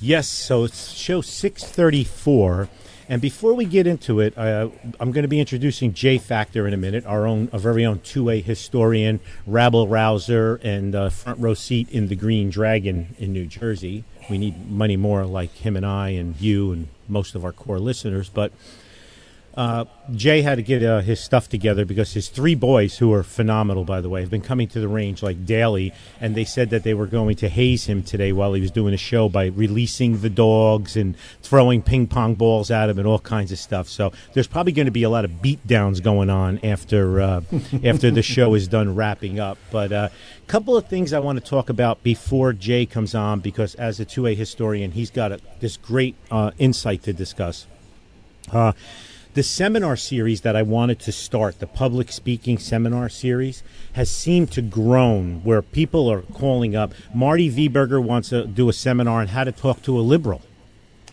Yes, so it's show 634. And before we get into it, uh, I'm going to be introducing Jay Factor in a minute, our own, a very own two A historian, rabble rouser, and uh, front row seat in the Green Dragon in New Jersey. We need money more like him and I and you and most of our core listeners. But uh, Jay had to get uh, his stuff together because his three boys, who are phenomenal, by the way, have been coming to the range like daily, and they said that they were going to haze him today while he was doing a show by releasing the dogs and throwing ping pong balls at him and all kinds of stuff. So there's probably going to be a lot of beatdowns going on after uh, after the show is done wrapping up. But a uh, couple of things I want to talk about before Jay comes on because as a two A historian, he's got a, this great uh, insight to discuss. The seminar series that I wanted to start, the public speaking seminar series, has seemed to groan where people are calling up. Marty Viberger wants to do a seminar on how to talk to a liberal.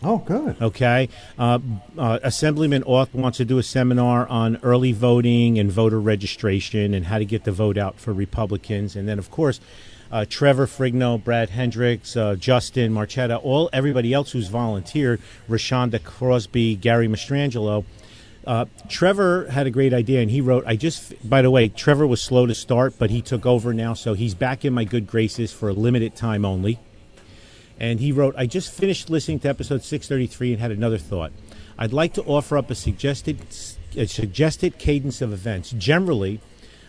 Oh, good. Okay. Uh, uh, Assemblyman Auth wants to do a seminar on early voting and voter registration and how to get the vote out for Republicans. And then, of course, uh, Trevor Frigno, Brad Hendricks, uh, Justin Marchetta, all everybody else who's volunteered, Rashonda Crosby, Gary Mastrangelo uh, Trevor had a great idea, and he wrote. I just, by the way, Trevor was slow to start, but he took over now, so he's back in my good graces for a limited time only. And he wrote, I just finished listening to episode 633 and had another thought. I'd like to offer up a suggested, a suggested cadence of events. Generally,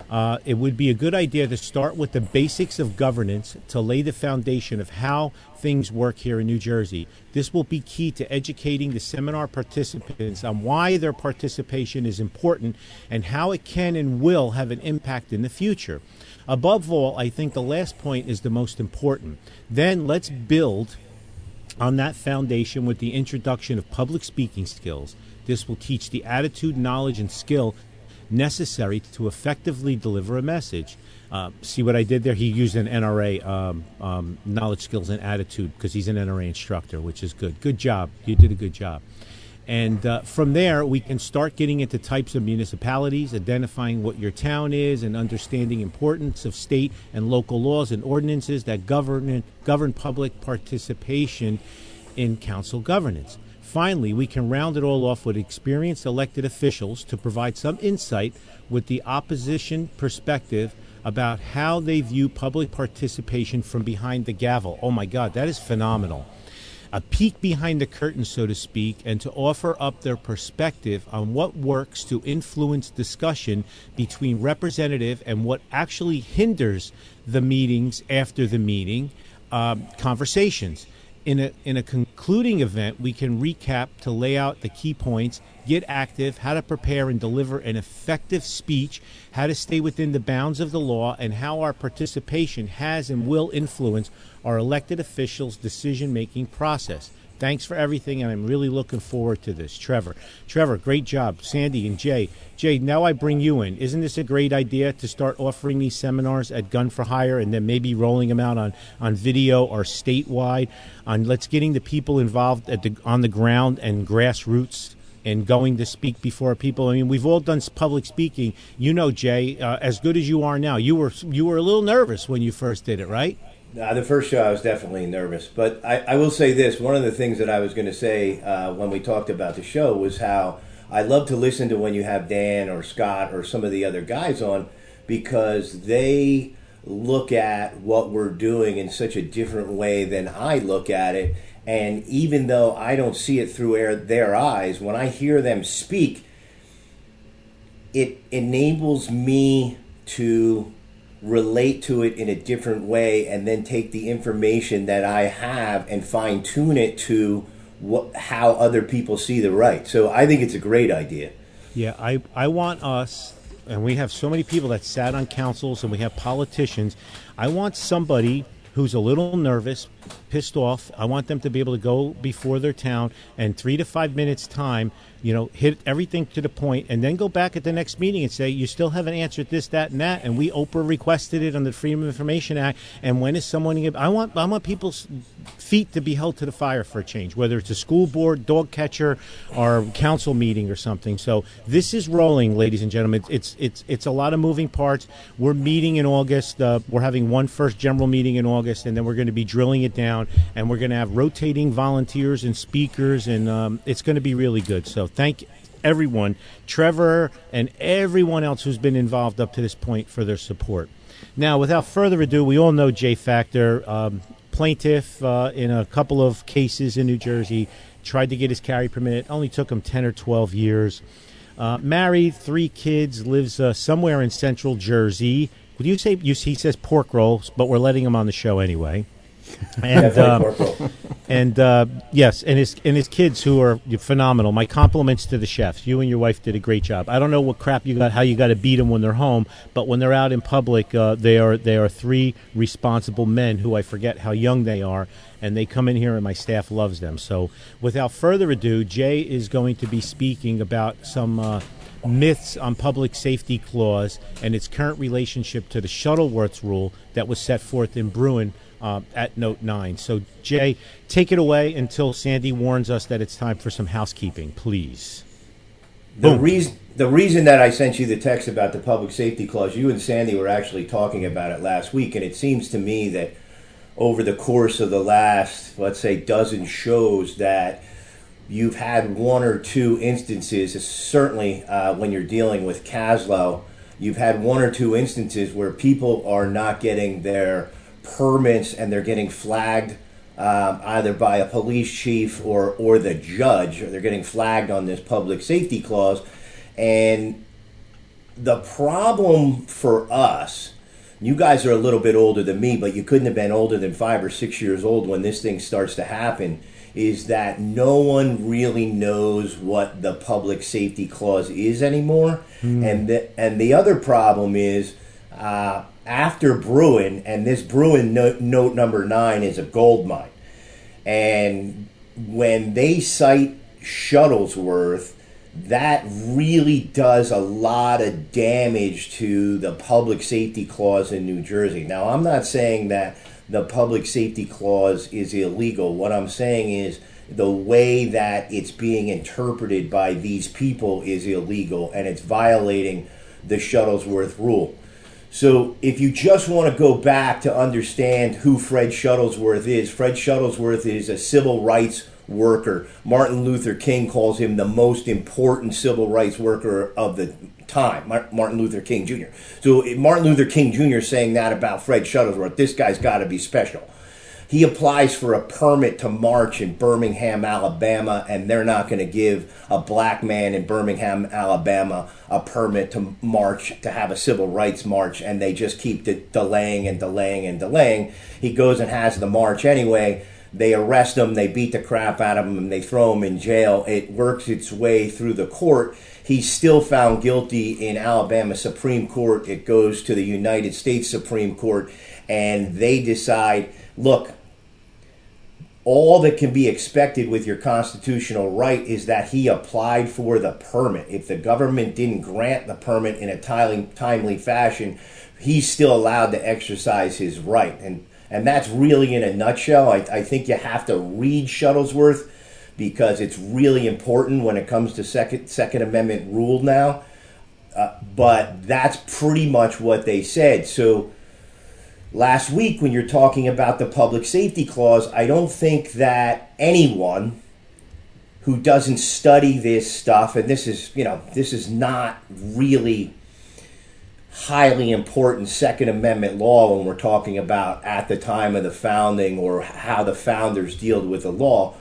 uh, it would be a good idea to start with the basics of governance to lay the foundation of how things work here in New Jersey. This will be key to educating the seminar participants on why their participation is important and how it can and will have an impact in the future. Above all, I think the last point is the most important. Then let's build on that foundation with the introduction of public speaking skills. This will teach the attitude, knowledge, and skill necessary to effectively deliver a message. Uh, see what I did there? He used an NRA um, um, knowledge, skills, and attitude because he's an NRA instructor, which is good. Good job. You did a good job. And uh, from there, we can start getting into types of municipalities, identifying what your town is, and understanding importance of state and local laws and ordinances that govern govern public participation in council governance. Finally, we can round it all off with experienced elected officials to provide some insight with the opposition perspective about how they view public participation from behind the gavel. Oh my God, that is phenomenal. A peek behind the curtain, so to speak, and to offer up their perspective on what works to influence discussion between representative and what actually hinders the meetings after the meeting um, conversations in a in a concluding event, we can recap to lay out the key points, get active, how to prepare and deliver an effective speech, how to stay within the bounds of the law, and how our participation has and will influence our elected officials' decision making process. Thanks for everything, and I'm really looking forward to this. Trevor. Trevor, great job. Sandy and Jay. Jay, now I bring you in. Isn't this a great idea to start offering these seminars at Gun for Hire and then maybe rolling them out on, on video or statewide? On let's getting the people involved at the, on the ground and grassroots and going to speak before people. I mean, we've all done public speaking. You know, Jay, uh, as good as you are now, you were you were a little nervous when you first did it, right? Uh, the first show, I was definitely nervous, but I, I will say this: one of the things that I was going to say uh, when we talked about the show was how I love to listen to when you have Dan or Scott or some of the other guys on because they look at what we're doing in such a different way than I look at it. And even though I don't see it through their eyes, when I hear them speak, it enables me to relate to it in a different way and then take the information that I have and fine tune it to what how other people see the right. So I think it's a great idea. Yeah, I I want us and we have so many people that sat on councils and we have politicians. I want somebody who's a little nervous pissed off. I want them to be able to go before their town and three to five minutes time, you know, hit everything to the point, and then go back at the next meeting and say you still haven't answered this, that, and that. And we OPRA requested it under the Freedom of Information Act. And when is someone? Going I want I want people's feet to be held to the fire for a change, whether it's a school board, dog catcher, or council meeting or something. So this is rolling, ladies and gentlemen. It's it's it's a lot of moving parts. We're meeting in August. Uh, we're having one first general meeting in August, and then we're going to be drilling it down, and we're going to have rotating volunteers and speakers, and um, it's going to be really good. So thank everyone, Trevor, and everyone else who's been involved up to this point for their support. Now, without further ado, we all know J Factor, um, plaintiff uh, in a couple of cases in New Jersey, tried to get his carry permit. It only took him 10 or 12 years. Uh, married, three kids, lives uh, somewhere in central Jersey. Would you say you, he says pork rolls, but we're letting him on the show anyway. And um, and uh, yes, and his and his kids who are phenomenal. My compliments to the chefs. You and your wife did a great job. I don't know what crap you got, how you got to beat them when they're home, but when they're out in public, uh, they are they are three responsible men who I forget how young they are, and they come in here and my staff loves them. So without further ado, Jay is going to be speaking about some. Uh, myths on public safety clause and its current relationship to the Shuttlesworth rule that was set forth in Bruen uh, at note 9. So, Jay, take it away until Sandy warns us that it's time for some housekeeping, please. The reason, the reason that I sent you the text about the public safety clause, you and Sandy were actually talking about it last week, and it seems to me that over the course of the last, let's say, dozen shows, that you've had one or two instances, certainly uh, when you're dealing with Caslow, you've had one or two instances where people are not getting their permits and they're getting flagged um, either by a police chief or, or the judge, or they're getting flagged on this public safety clause. And the problem for us, you guys are a little bit older than me, but you couldn't have been older than five or six years old when this thing starts to happen, is that no one really knows what the public safety clause is anymore. Mm. And, the, and the other problem is, uh, after Bruen, and this Bruen note, note number nine is a gold mine. And when they cite Shuttlesworth, that really does a lot of damage to the public safety clause in New Jersey. Now, I'm not saying that the public safety clause is illegal. What I'm saying is the way that it's being interpreted by these people is illegal and it's violating the Shuttlesworth rule. So if you just want to go back to understand who Fred Shuttlesworth is, Fred Shuttlesworth is a civil rights worker. Martin Luther King calls him the most important civil rights worker of the time, Martin Luther King Jr. So Martin Luther King Jr. saying that about Fred Shuttlesworth, this guy's got to be special. He applies for a permit to march in Birmingham, Alabama, and they're not going to give a black man in Birmingham, Alabama, a permit to march, to have a civil rights march, and they just keep de- delaying and delaying and delaying. He goes and has the march anyway. They arrest him, they beat the crap out of him, and they throw him in jail. It works its way through the court. He's still found guilty in Alabama Supreme Court. It goes to the United States Supreme Court, and they decide look, all that can be expected with your constitutional right is that he applied for the permit. If the government didn't grant the permit in a timely, timely fashion, he's still allowed to exercise his right. And and that's really in a nutshell. I, I think you have to read Shuttlesworth because it's really important when it comes to second Second Amendment rule now. Uh, but that's pretty much what they said. So last week when you're talking about the public safety clause, I don't think that anyone who doesn't study this stuff, and this is, you know, this is not really highly important Second Amendment law when we're talking about at the time of the founding or how the founders dealt with the law.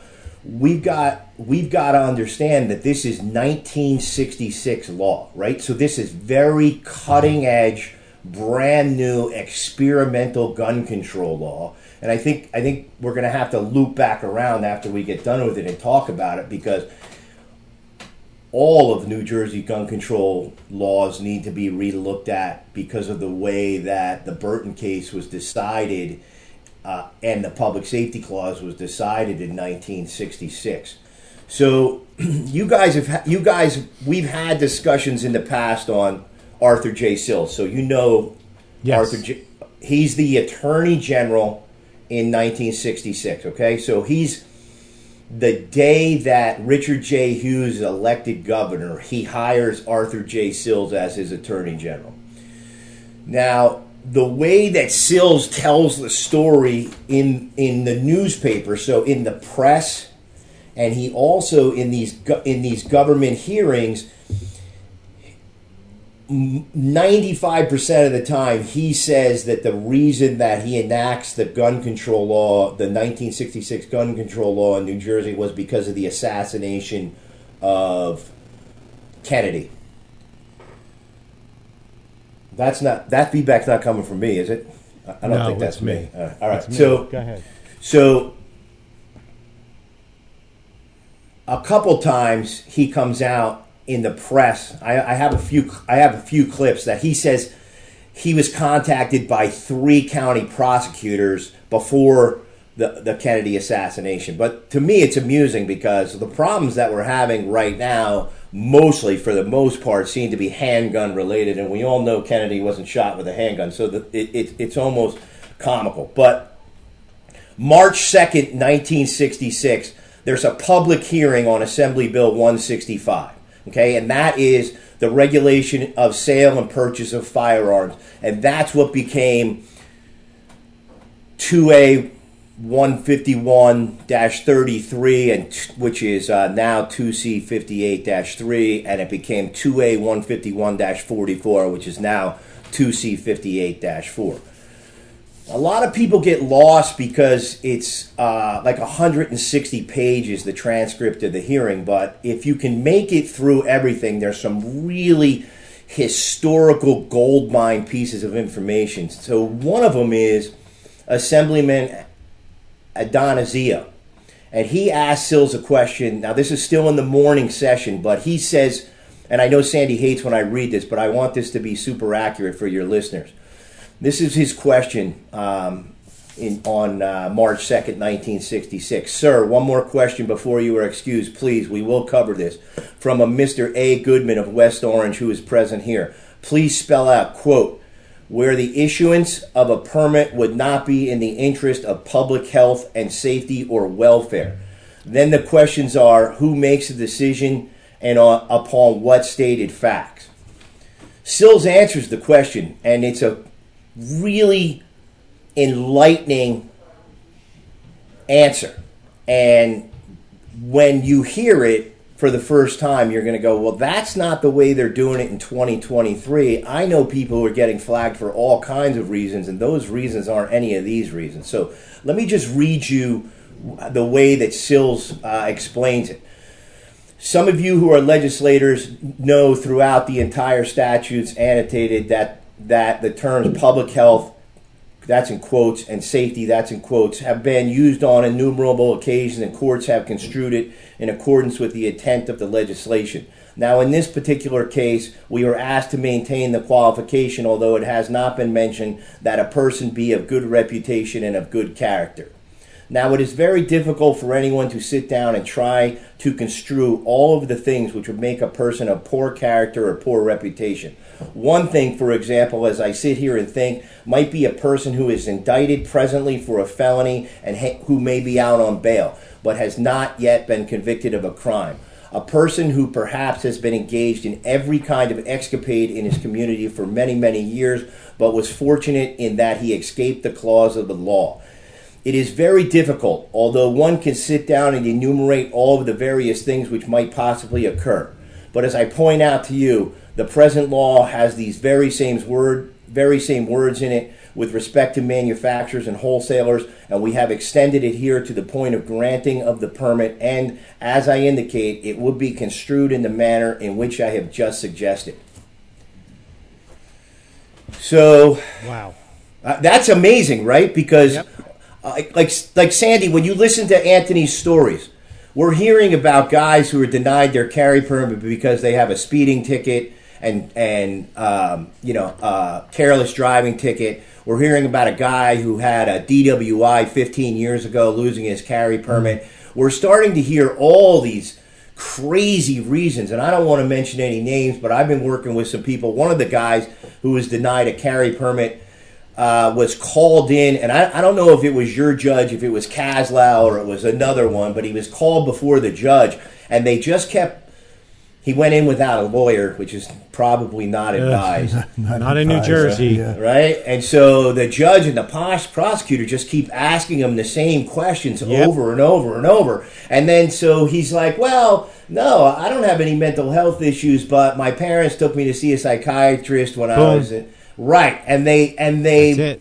We've got we've got to understand that this is 1966 law, right? So this is very cutting edge brand new experimental gun control law. And I think I think we're going to have to loop back around after we get done with it and talk about it because all of New Jersey gun control laws need to be relooked at because of the way that the Burton case was decided uh, and the public safety clause was decided in 1966. So you guys have you guys we've had discussions in the past on Arthur J. Sills. So you know Yes. Arthur J. He's the Attorney General in 1966. Okay, so he's the day that Richard J. Hughes is elected governor. He hires Arthur J. Sills as his Attorney General. Now, the way that Sills tells the story in in the newspaper, so in the press, and he also in these in these government hearings, ninety-five percent of the time he says that the reason that he enacts the gun control law, the 1966 gun control law in New Jersey, was because of the assassination of Kennedy. That's not that feedback's not coming from me, is it? I don't No, think that's me. me. All right. All right. So go ahead. so a couple times he comes out in the press. I, I have a few. I have a few clips that he says he was contacted by three county prosecutors before the, the Kennedy assassination. But to me, it's amusing because the problems that we're having right now, mostly for the most part, seem to be handgun related, and we all know Kennedy wasn't shot with a handgun, so the, it, it, it's almost comical. But March 2nd, 1966, there's a public hearing on Assembly Bill 165. Okay, and that is the regulation of sale and purchase of firearms. And that's what became 2A 151-33 and which is uh, now 2C 58-3 and it became 2A 151-44 which is now 2C 58-4 a lot of people get lost because it's uh, like 160 pages the transcript of the hearing but if you can make it through everything there's some really historical gold mine pieces of information. So one of them is assemblyman adonizia and he asked sills a question. Now this is still in the morning session but he says and i know sandy hates when i read this but i want this to be super accurate for your listeners this is his question um, in, on uh, March 2nd, 1966. Sir, one more question before you are excused, please. We will cover this. From a Mr. A. Goodman of West Orange, who is present here. Please spell out, quote, where the issuance of a permit would not be in the interest of public health and safety or welfare. Then the questions are who makes the decision and on, upon what stated facts. Sills answers the question, and it's a really enlightening answer. And when you hear it for the first time, you're going to go, well, that's not the way they're doing it in 2023. I know people who are getting flagged for all kinds of reasons, and those reasons aren't any of these reasons. So let me just read you the way that Sills uh, explains it. Some of you who are legislators know throughout the entire statutes annotated that that the terms public health, that's in quotes, and safety, that's in quotes, have been used on innumerable occasions, and courts have construed it in accordance with the intent of the legislation. Now, in this particular case, we were asked to maintain the qualification, although it has not been mentioned that a person be of good reputation and of good character. Now, it is very difficult for anyone to sit down and try to construe all of the things which would make a person of poor character or poor reputation. One thing, for example, as I sit here and think, might be a person who is indicted presently for a felony and ha- who may be out on bail, but has not yet been convicted of a crime. A person who perhaps has been engaged in every kind of escapade in his community for many, many years, but was fortunate in that he escaped the claws of the law. It is very difficult, although one can sit down and enumerate all of the various things which might possibly occur. But as I point out to you, the present law has these very same word, very same words in it with respect to manufacturers and wholesalers, and we have extended it here to the point of granting of the permit. And as I indicate, it would be construed in the manner in which I have just suggested. So Wow. uh, that's amazing, right? Because, Yep. Uh, like like Sandy, when you listen to Anthony's stories, we're hearing about guys who are denied their carry permit because they have a speeding ticket and and um, you know uh, careless driving ticket. We're hearing about a guy who had a DWI 15 years ago, losing his carry permit. We're starting to hear all these crazy reasons, and I don't want to mention any names, but I've been working with some people. One of the guys who was denied a carry permit uh, was called in, and I, I, don't know if it was your judge, if it was Caslow or it was another one, but he was called before the judge, and they just kept. He went in without a lawyer, which is probably not advised. not, not, not in New Jersey. Yeah. Right? And so the judge and the prosecutor just keep asking him the same questions yep. over and over and over. And then so he's like, well, no, I don't have any mental health issues, but my parents took me to see a psychiatrist when Boom. I was. In, Right, and they and they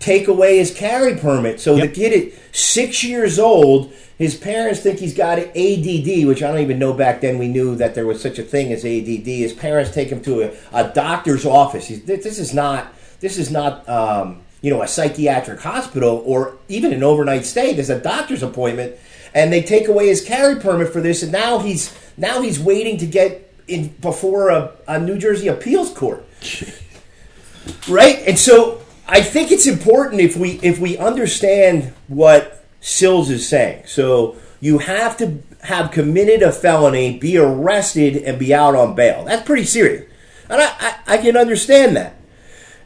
take away his carry permit. So yep. the kid is six years old. His parents think he's got ADD, which I don't even know back then we knew that there was such a thing as ADD. His parents take him to a, a doctor's office. He's, this is not this is not um, you know a psychiatric hospital or even an overnight stay. There's a doctor's appointment, and they take away his carry permit for this, and now he's now he's waiting to get in before a, a New Jersey appeals court. right? And so I think it's important if we if we understand what Sills is saying. So you have to have committed a felony, be arrested, and be out on bail. That's pretty serious, and I, I, I can understand that.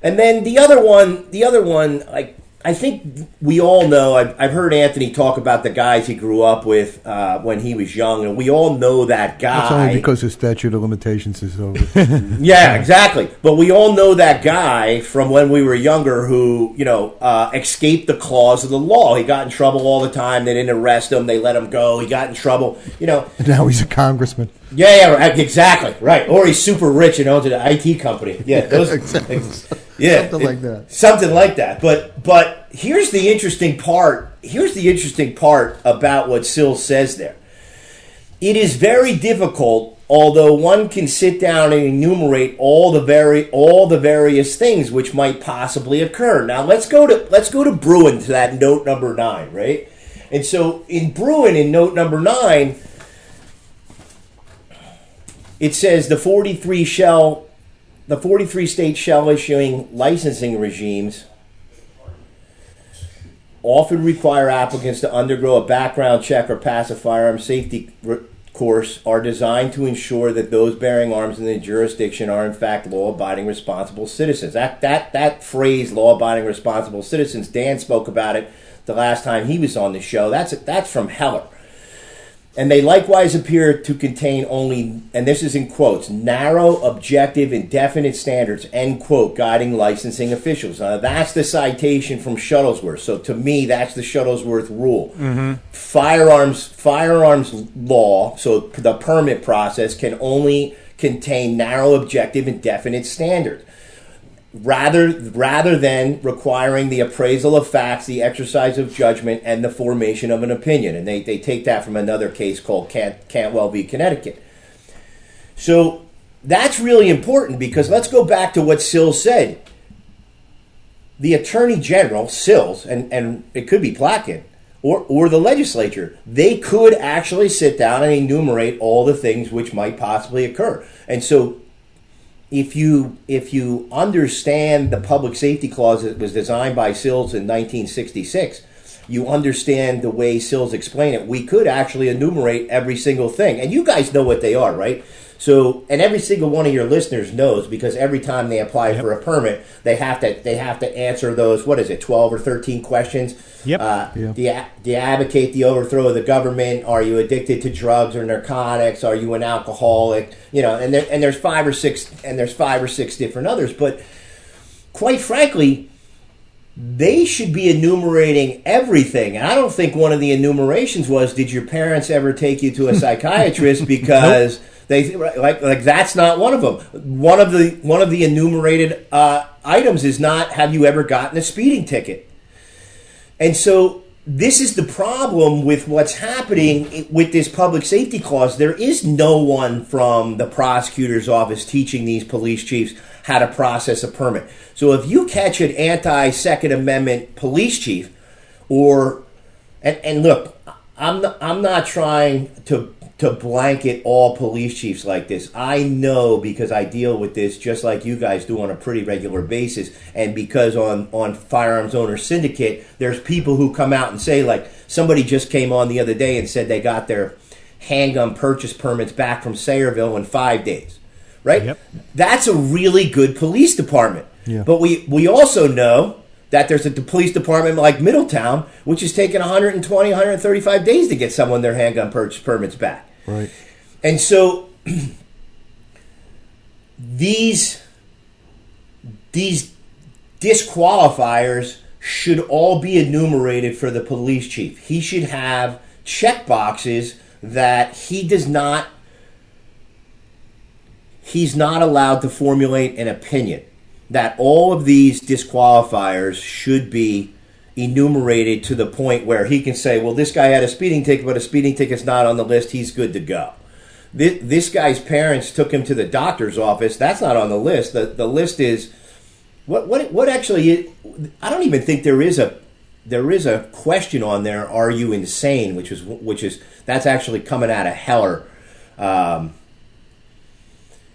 And then the other one, the other one, like I think we all know. I've, I've, heard Anthony talk about the guys he grew up with uh, when he was young, and we all know that guy. That's only because the statute of limitations is over. yeah, exactly. But we all know that guy from when we were younger who, you know, uh, escaped the claws of the law. He got in trouble all the time. They didn't arrest him. They let him go. He got in trouble. You know. And now he's a congressman. Yeah, yeah, exactly, right. Or he's super rich and owns an IT company. Yeah, those, exactly. Yeah, something like that. Something like that. But but here's the interesting part. Here's the interesting part about what Sill says there. It is very difficult, although one can sit down and enumerate all the very all the various things which might possibly occur. Now let's go to let's go to Bruen to that note number nine, right? And so in Bruen in note number nine, it says the 43 shall the 43 states shall issuing licensing regimes often require applicants to undergo a background check or pass a firearm safety course are designed to ensure that those bearing arms in the jurisdiction are in fact law-abiding responsible citizens. That that that phrase law-abiding responsible citizens Dan spoke about it the last time he was on the show. That's that's from Heller. And they likewise appear to contain only, and this is in quotes, narrow, objective, and definite standards, end quote, guiding licensing officials. Now, that's the citation from Shuttlesworth. So to me, that's the Shuttlesworth rule. Mm-hmm. Firearms, firearms law, so the permit process can only contain narrow, objective, and definite standards rather rather than requiring the appraisal of facts, the exercise of judgment, and the formation of an opinion. And they, they take that from another case called Cant, Cantwell v. Connecticut. So that's really important because let's go back to what Sills said. The Attorney General, Sills, and, and it could be Platkin, or, or the legislature, they could actually sit down and enumerate all the things which might possibly occur. And so if you if you understand the public safety clause that was designed by Sills in 1966, you understand the way Sills explained it. We could actually enumerate every single thing, and you guys know what they are, right? So, and every single one of your listeners knows because every time they apply yep. for a permit, they have to they have to answer those. What is it, twelve or thirteen questions? Yep. Uh, Do, you, do you advocate the overthrow of the government? Are you addicted to drugs or narcotics? Are you an alcoholic? You know, and there, and there's five or six and there's five or six different others. But quite frankly, they should be enumerating everything. And I don't think one of the enumerations was, "Did your parents ever take you to a psychiatrist?" Because nope they like like that's not one of them. One of the one of the enumerated uh, items is not have you ever gotten a speeding ticket? And so this is the problem with what's happening with this public safety clause. There is no one from the prosecutor's office teaching these police chiefs how to process a permit. So if you catch an anti Second Amendment police chief, or and, and look, I'm not, I'm not trying to to blanket all police chiefs like this. I know because I deal with this just like you guys do on a pretty regular basis, and because on on Firearms Owner Syndicate, there's people who come out and say like somebody just came on the other day and said they got their handgun purchase permits back from Sayreville in five days. Right? Yep. That's a really good police department. Yeah. But we we also know that there's a police department like Middletown, which is taking 120, 135 days to get someone their handgun purchase permits back. Right. And so these these disqualifiers should all be enumerated for the police chief. He should have check boxes that he does not he's not allowed to formulate an opinion. That all of these disqualifiers should be enumerated to the point where he can say, well, this guy had a speeding ticket, but a speeding ticket's not on the list. He's good to go. This, this guy's parents took him to the doctor's office. That's not on the list. The, the list is what what what actually I don't even think there is a there is a question on there. Are you insane? Which is which is that's actually coming out of Heller. Um,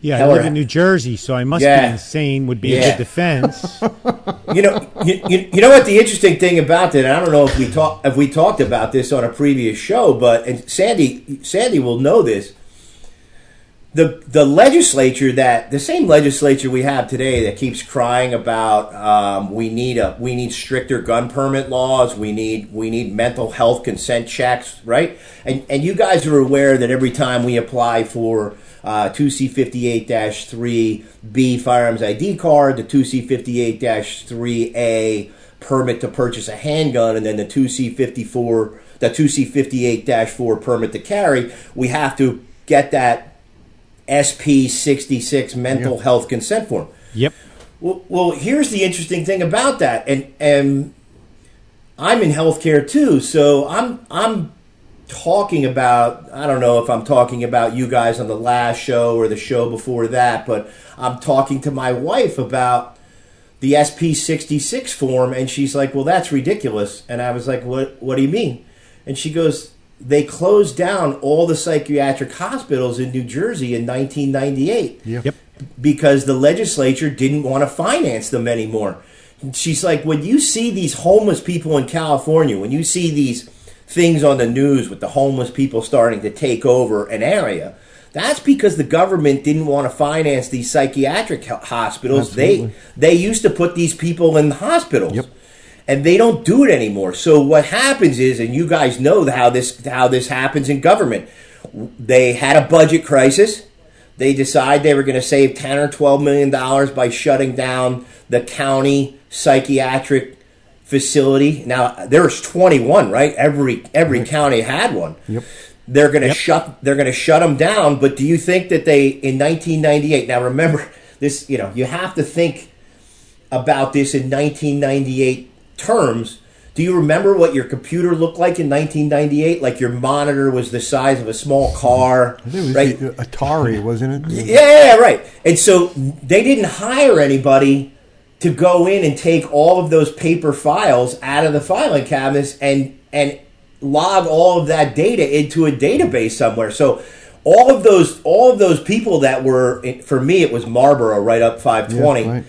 Yeah, I live in New Jersey, so I must Yeah. be insane. Would be a good defense. you know, you, you, you know what the interesting thing about that. I don't know if we talk if we talked about this on a previous show, but and Sandy Sandy will know this. The the legislature that the same legislature we have today that keeps crying about um, we need a we need stricter gun permit laws we need we need mental health consent checks right and and you guys are aware that every time we apply for uh, 2C58-3B firearms ID card, the 2C58-3A permit to purchase a handgun, and then the 2C54, the 2C58-4 permit to carry, we have to get that SP66 mental Yep. health consent form. yep. Well, well, here's the interesting thing about that, and and I'm in healthcare too, so I'm I'm talking about I don't know if I'm talking about you guys on the last show or the show before that, but I'm talking to my wife about the SP66 form, and she's like, "Well, that's ridiculous," and I was like, "What What do you mean?" And she goes, "They closed down all the psychiatric hospitals in New Jersey in 1998." Yep. Yep. because the legislature didn't want to finance them anymore. She's like, when you see these homeless people in California, when you see these things on the news with the homeless people starting to take over an area, that's because the government didn't want to finance these psychiatric hospitals. Absolutely. They they used to put these people in the hospitals. Yep. And they don't do it anymore. So what happens is, and you guys know how this how this happens in government. They had a budget crisis. They decide they were going to save ten or twelve million dollars by shutting down the county psychiatric facility. Now there's twenty one, right? Every every county had one. Yep. They're going to Yep. shut. They're going to shut them down. But do you think that they in 1998? Now remember this. You know you have to think about this in 1998 terms. Do you remember what your computer looked like in 1998? Like your monitor was the size of a small car, it was right? Atari, wasn't it? Yeah, yeah, right. And so they didn't hire anybody to go in and take all of those paper files out of the filing cabinets and and log all of that data into a database somewhere. So all of those all of those people that were for me it was Marlboro right up 520 Yeah, right.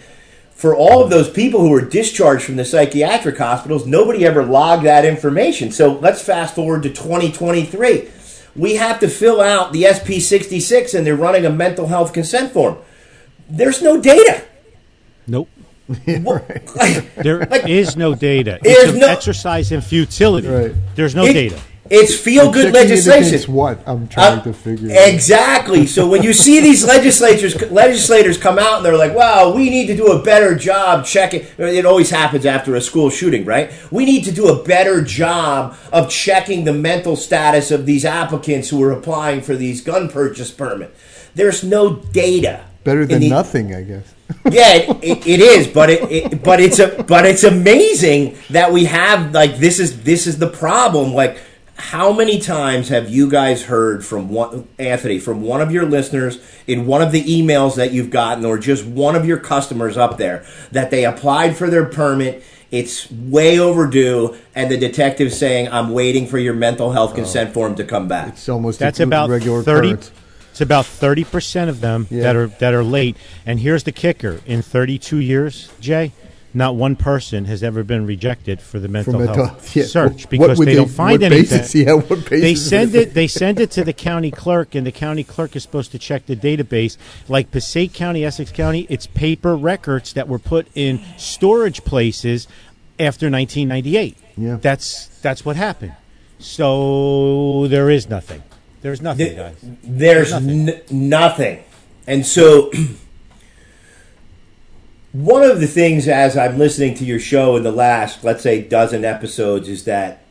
for all of those people who were discharged from the psychiatric hospitals, nobody ever logged that information. So let's fast forward to 2023. We have to fill out the SP66 and they're running a mental health consent form. There's no data. Nope. Like, There is no data. There's It's an no- exercise in futility. Right. There's no it- data. It's feel good Checking it against legislation. what? I'm trying Uh, to figure out. Exactly. So when you see these legislators legislators come out and they're like, "Well, we need to do a better job checking." It always happens after a school shooting, right? We need to do a better job of checking the mental status of these applicants who are applying for these gun purchase permit. There's no data. Better than the, nothing, I guess. yeah, it, it is, but it, it, but it's a, but it's amazing that we have like this is this is the problem. Like, how many times have you guys heard from one Anthony from one of your listeners in one of the emails that you've gotten, or just one of your customers up there that they applied for their permit? It's way overdue, and the detective saying, "I'm waiting for your mental health consent oh, form to come back." It's almost that's about regular 30, it's about thirty percent of them Yeah. that are that are late. And here's the kicker: in thirty-two years, Jay, not one person has ever been rejected for the mental, mental- health yeah. search because they, they- don't find anything. basis- yeah, they send it. They send it to the county clerk, and the county clerk is supposed to check the database. Like Passaic County, Essex County, it's paper records that were put in storage places after 1998. Yeah. that's that's what happened. So there is nothing. There's nothing, Th- guys. There's Nothing. n- nothing. And so, one of the things as I'm listening to your show in the last, let's say, dozen episodes is that,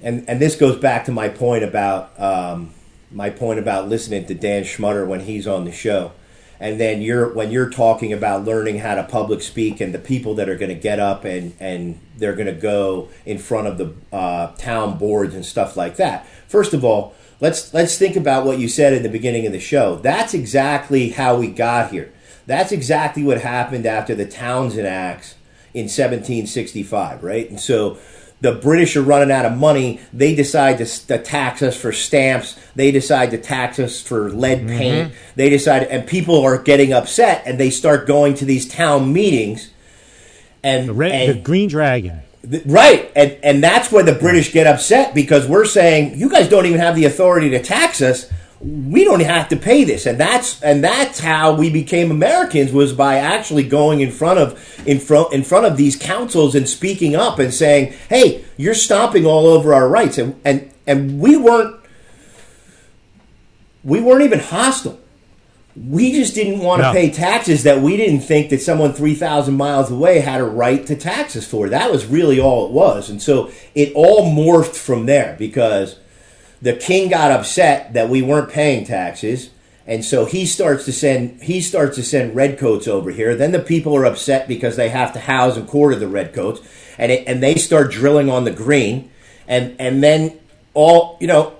and, and this goes back to my point about um, my point about listening to Dan Schmutter when he's on the show. And then you're when you're talking about learning how to public speak and the people that are going to get up and and they're going to go in front of the uh, town boards and stuff like that. First of all, let's let's think about what you said in the beginning of the show. That's exactly how we got here. That's exactly what happened after the Townshend Acts in 1765, right? And so the British are running out of money. They decide to, to tax us for stamps. They decide to tax us for lead mm-hmm. paint. They decide, and people are getting upset, and they start going to these town meetings. And, The, red, and the Green Dragon. Th- Right, and and that's where the British get upset because we're saying you guys don't even have the authority to tax us. We don't have to pay this, and that's and that's how we became Americans was by actually going in front of in front in front of these councils and speaking up and saying, "Hey, you're stomping all over our rights," and and and we weren't we weren't even hostile. We just didn't want to No. pay taxes that we didn't think that someone 3,000 miles away had a right to taxes for. That was really all it was. And so it all morphed from there because the king got upset that we weren't paying taxes. And so he starts to send he starts to send redcoats over here. Then the people are upset because they have to house and quarter the redcoats, and it, and they start drilling on the green, and and then all you know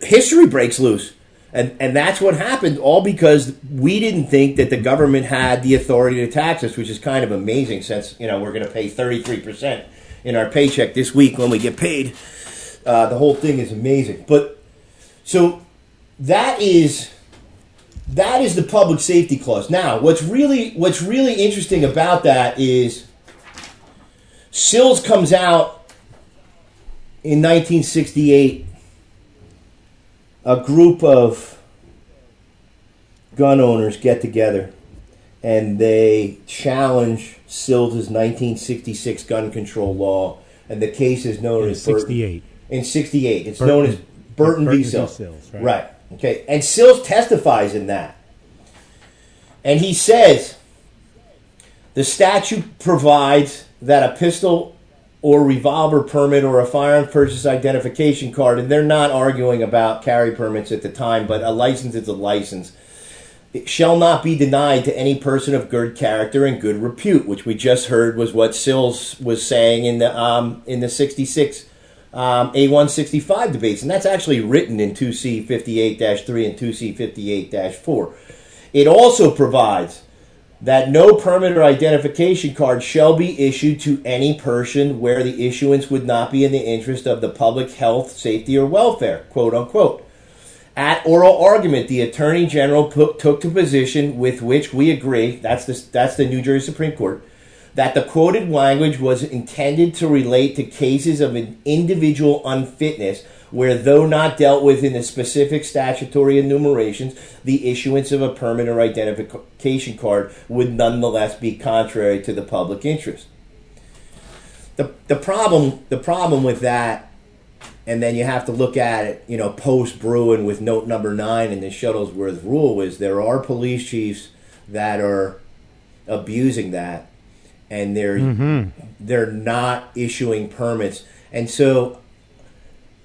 history breaks loose. And, and that's what happened, all because we didn't think that the government had the authority to tax us, which is kind of amazing since, you know, we're going to pay 33% in our paycheck this week when we get paid. Uh, the whole thing is amazing. But so that is that is the public safety clause. Now, what's really what's really interesting about that is Sills comes out in 1968 a group of gun owners get together and they challenge Sills' 1966 gun control law, and the case is known In as Burton- 68. In 68, it's Burton- known as Burton, Burton v. Sills. Sills, right. right? Okay, and Sills testifies in that, and he says the statute provides that a pistol or revolver permit or a firearm purchase identification card, and they're not arguing about carry permits at the time, but a license is a license, it shall not be denied to any person of good character and good repute, which we just heard was what Sills was saying in the um, in the sixty six um, A165 debates, and that's actually written in 2C 58 3 and 2C 58 4. It also provides that no permit or identification card shall be issued to any person where the issuance would not be in the interest of the public health, safety, or welfare, quote unquote. At oral argument, the Attorney General put, took the position with which we agree, that's the, that's the New Jersey Supreme Court, that the quoted language was intended to relate to cases of an individual unfitness where, though not dealt with in the specific statutory enumerations, the issuance of a permit or identification card would nonetheless be contrary to the public interest. The, the problem the problem with that and then you have to look at it, you know, post Bruen with note number nine in the Shuttlesworth rule is there are police chiefs that are abusing that, and they're mm-hmm. they're not issuing permits, and so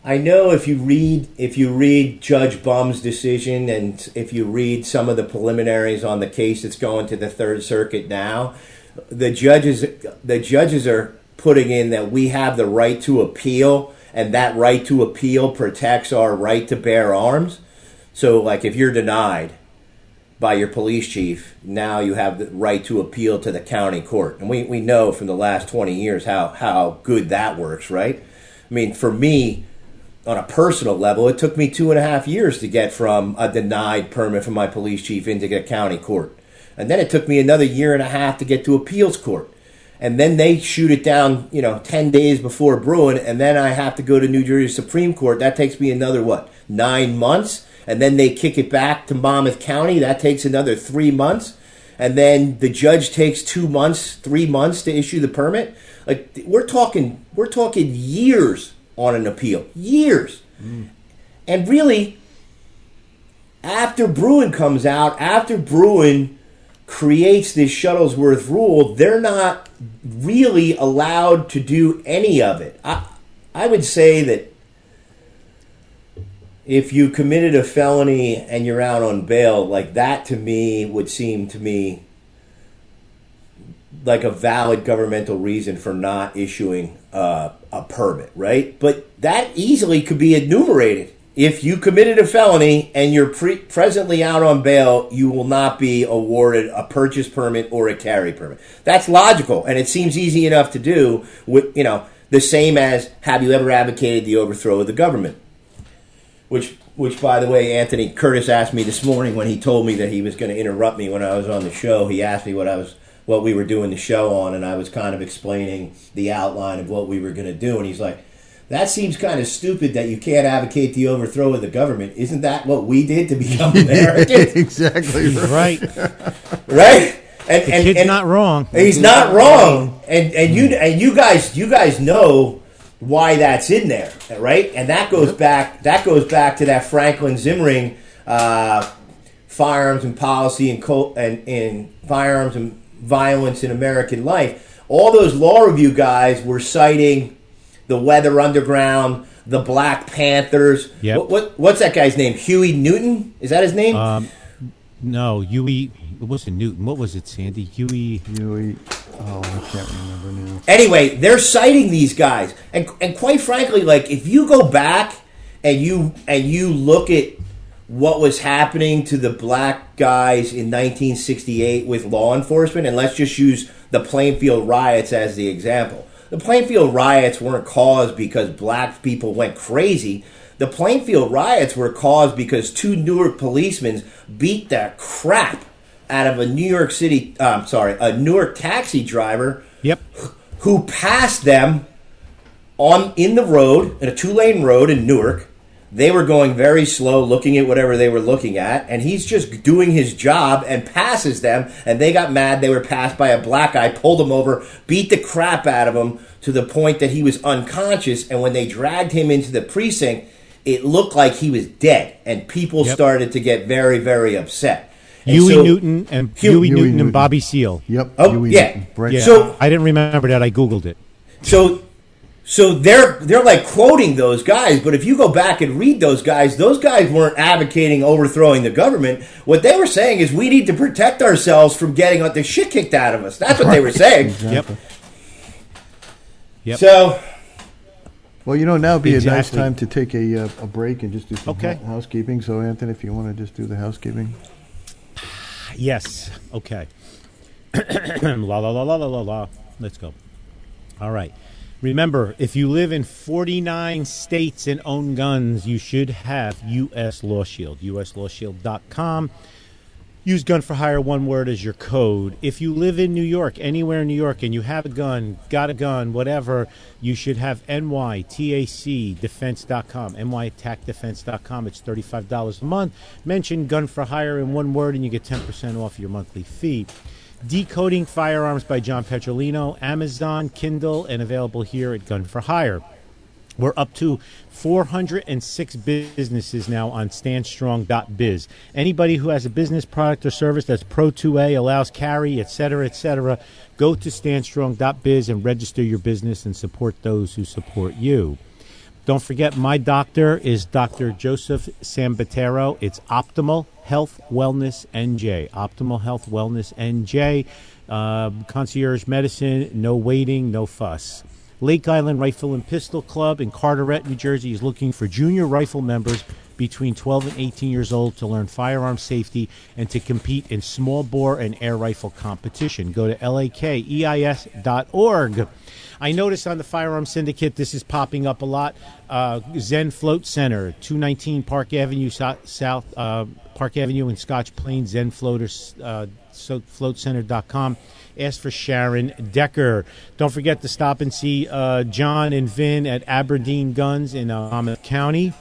I know if you read if you read Judge Bumb's decision and if you read some of the preliminaries on the case that's going to the Third Circuit now, the judges the judges are putting in that we have the right to appeal and that right to appeal protects our right to bear arms. So like if you're denied, by your police chief, now you have the right to appeal to the county court. And we, we know from the last 20 years how, how good that works, right? I mean, for me, on a personal level, it took me two and a half years to get from a denied permit from my police chief into the county court. And then it took me another year and a half to get to appeals court. And then they shoot it down, you know, 10 days before Bruen. And then I have to go to New Jersey Supreme Court. That takes me another, what, nine months? And then they kick it back to Monmouth County. That takes another three months, and then the judge takes two months, three months to issue the permit. Like we're talking, we're talking years on an appeal, years, mm. and really, after Bruen comes out, after Bruen creates this Shuttlesworth rule, they're not really allowed to do any of it. I, I would say that if you committed a felony and you're out on bail, like that to me would seem to me like a valid governmental reason for not issuing uh, a permit, right? But that easily could be enumerated. If you committed a felony and you're pre- presently out on bail, you will not be awarded a purchase permit or a carry permit. That's logical, and it seems easy enough to do. With you know, the same as have you ever advocated the overthrow of the government? Which which by the way Anthony Curtis asked me this morning when he told me that he was going to interrupt me when I was on the show. He asked me what I was what we were doing the show on, and I was kind of explaining the outline of what we were going to do, and he's like. That seems kind of stupid that you can't advocate the overthrow of the government. Isn't that what we did to become Americans? exactly right. right. And, the and, kid's and not wrong. He's not wrong. And and you and you guys you guys know why that's in there, right? And that goes back that goes back to that Franklin Zimring uh, firearms and policy and, co- and, and firearms and violence in American life. All those law review guys were citing the Weather Underground, the Black Panthers. Yep. What, what, what's that guy's name? Huey Newton? Is that his name? Um, no, Huey. It wasn't Newton. What was it, Sandy? Huey. Huey. Oh, I can't remember now. Anyway, they're citing these guys, and and quite frankly, like if you go back and you and you look at what was happening to the black guys in 1968 with law enforcement, and let's just use the Plainfield riots as the example. The Plainfield riots weren't caused because black people went crazy. The Plainfield riots were caused because two Newark policemen beat the crap out of a New York City, uh, sorry, a Newark taxi driver. Yep. Who passed them on in the road in a two lane road in Newark. They were going very slow, looking at whatever they were looking at, and he's just doing his job and passes them. And they got mad. They were passed by a black guy, pulled him over, beat the crap out of him to the point that he was unconscious. And when they dragged him into the precinct, it looked like he was dead, and people yep. started to get very, very upset. Huey so, Newton and Huey, Huey Newton, Newton, and Bobby Seale. Yep. Oh, Huey yeah. yeah. So I didn't remember that. I googled it. So, so they're they're like quoting those guys, but if you go back and read those guys, those guys weren't advocating overthrowing the government. What they were saying is we need to protect ourselves from getting the shit kicked out of us. That's what they were saying. exactly. Yep. Yep. So. Well, you know, now would be exactly. a nice time to take a, uh, a break and just do some okay. housekeeping. So, Anthony, if you want to just do the housekeeping. Yes. Okay. la la la la la la la. Let's go. All right. Remember, if you live in 49 states and own guns, you should have U.S. Law Shield. USLawShield.com. Use gun for hire, one word as your code. If you live in New York, anywhere in New York, and you have a gun, got a gun, whatever, you should have NYTACDefense.com. NYAttackDefense.com. It's $35 a month. Mention gun for hire in one word, and you get 10% off your monthly fee. Decoding Firearms by John Petrolino, Amazon, Kindle, and available here at Gun for Hire. We're up to 406 businesses now on standstrong.biz. Anybody who has a business product or service that's Pro 2A, allows carry, etc., etc., go to standstrong.biz and register your business and support those who support you. Don't forget, my doctor is Dr. Joseph Sambatero. It's Optimal Health Wellness NJ. Optimal Health Wellness NJ. Uh, concierge medicine, no waiting, no fuss. Lake Island Rifle and Pistol Club in Carteret, New Jersey is looking for junior rifle members between 12 and 18 years old to learn firearm safety and to compete in small bore and air rifle competition. Go to lakeis.org. I noticed on the Firearm Syndicate, this is popping up a lot. Uh, Zen Float Center, 219 Park Avenue, South uh, Park Avenue in Scotch Plains, Zen Floaters, uh, floatcenter.com. Ask for Sharon Decker. Don't forget to stop and see uh, John and Vin at Aberdeen Guns in uh, Monmouth County.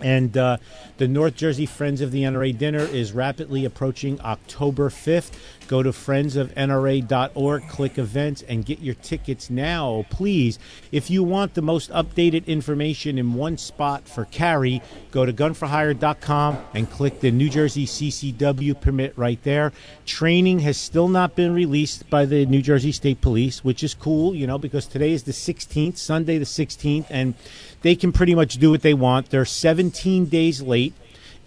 And uh, the North Jersey Friends of the NRA dinner is rapidly approaching October 5th. Go to friendsofnra.org, click events, and get your tickets now, please. If you want the most updated information in one spot for carry, go to gunforhire.com and click the New Jersey CCW permit right there. Training has still not been released by the New Jersey State Police, which is cool, you know, because today is the 16th, Sunday the 16th, and they can pretty much do what they want. They're 17 days late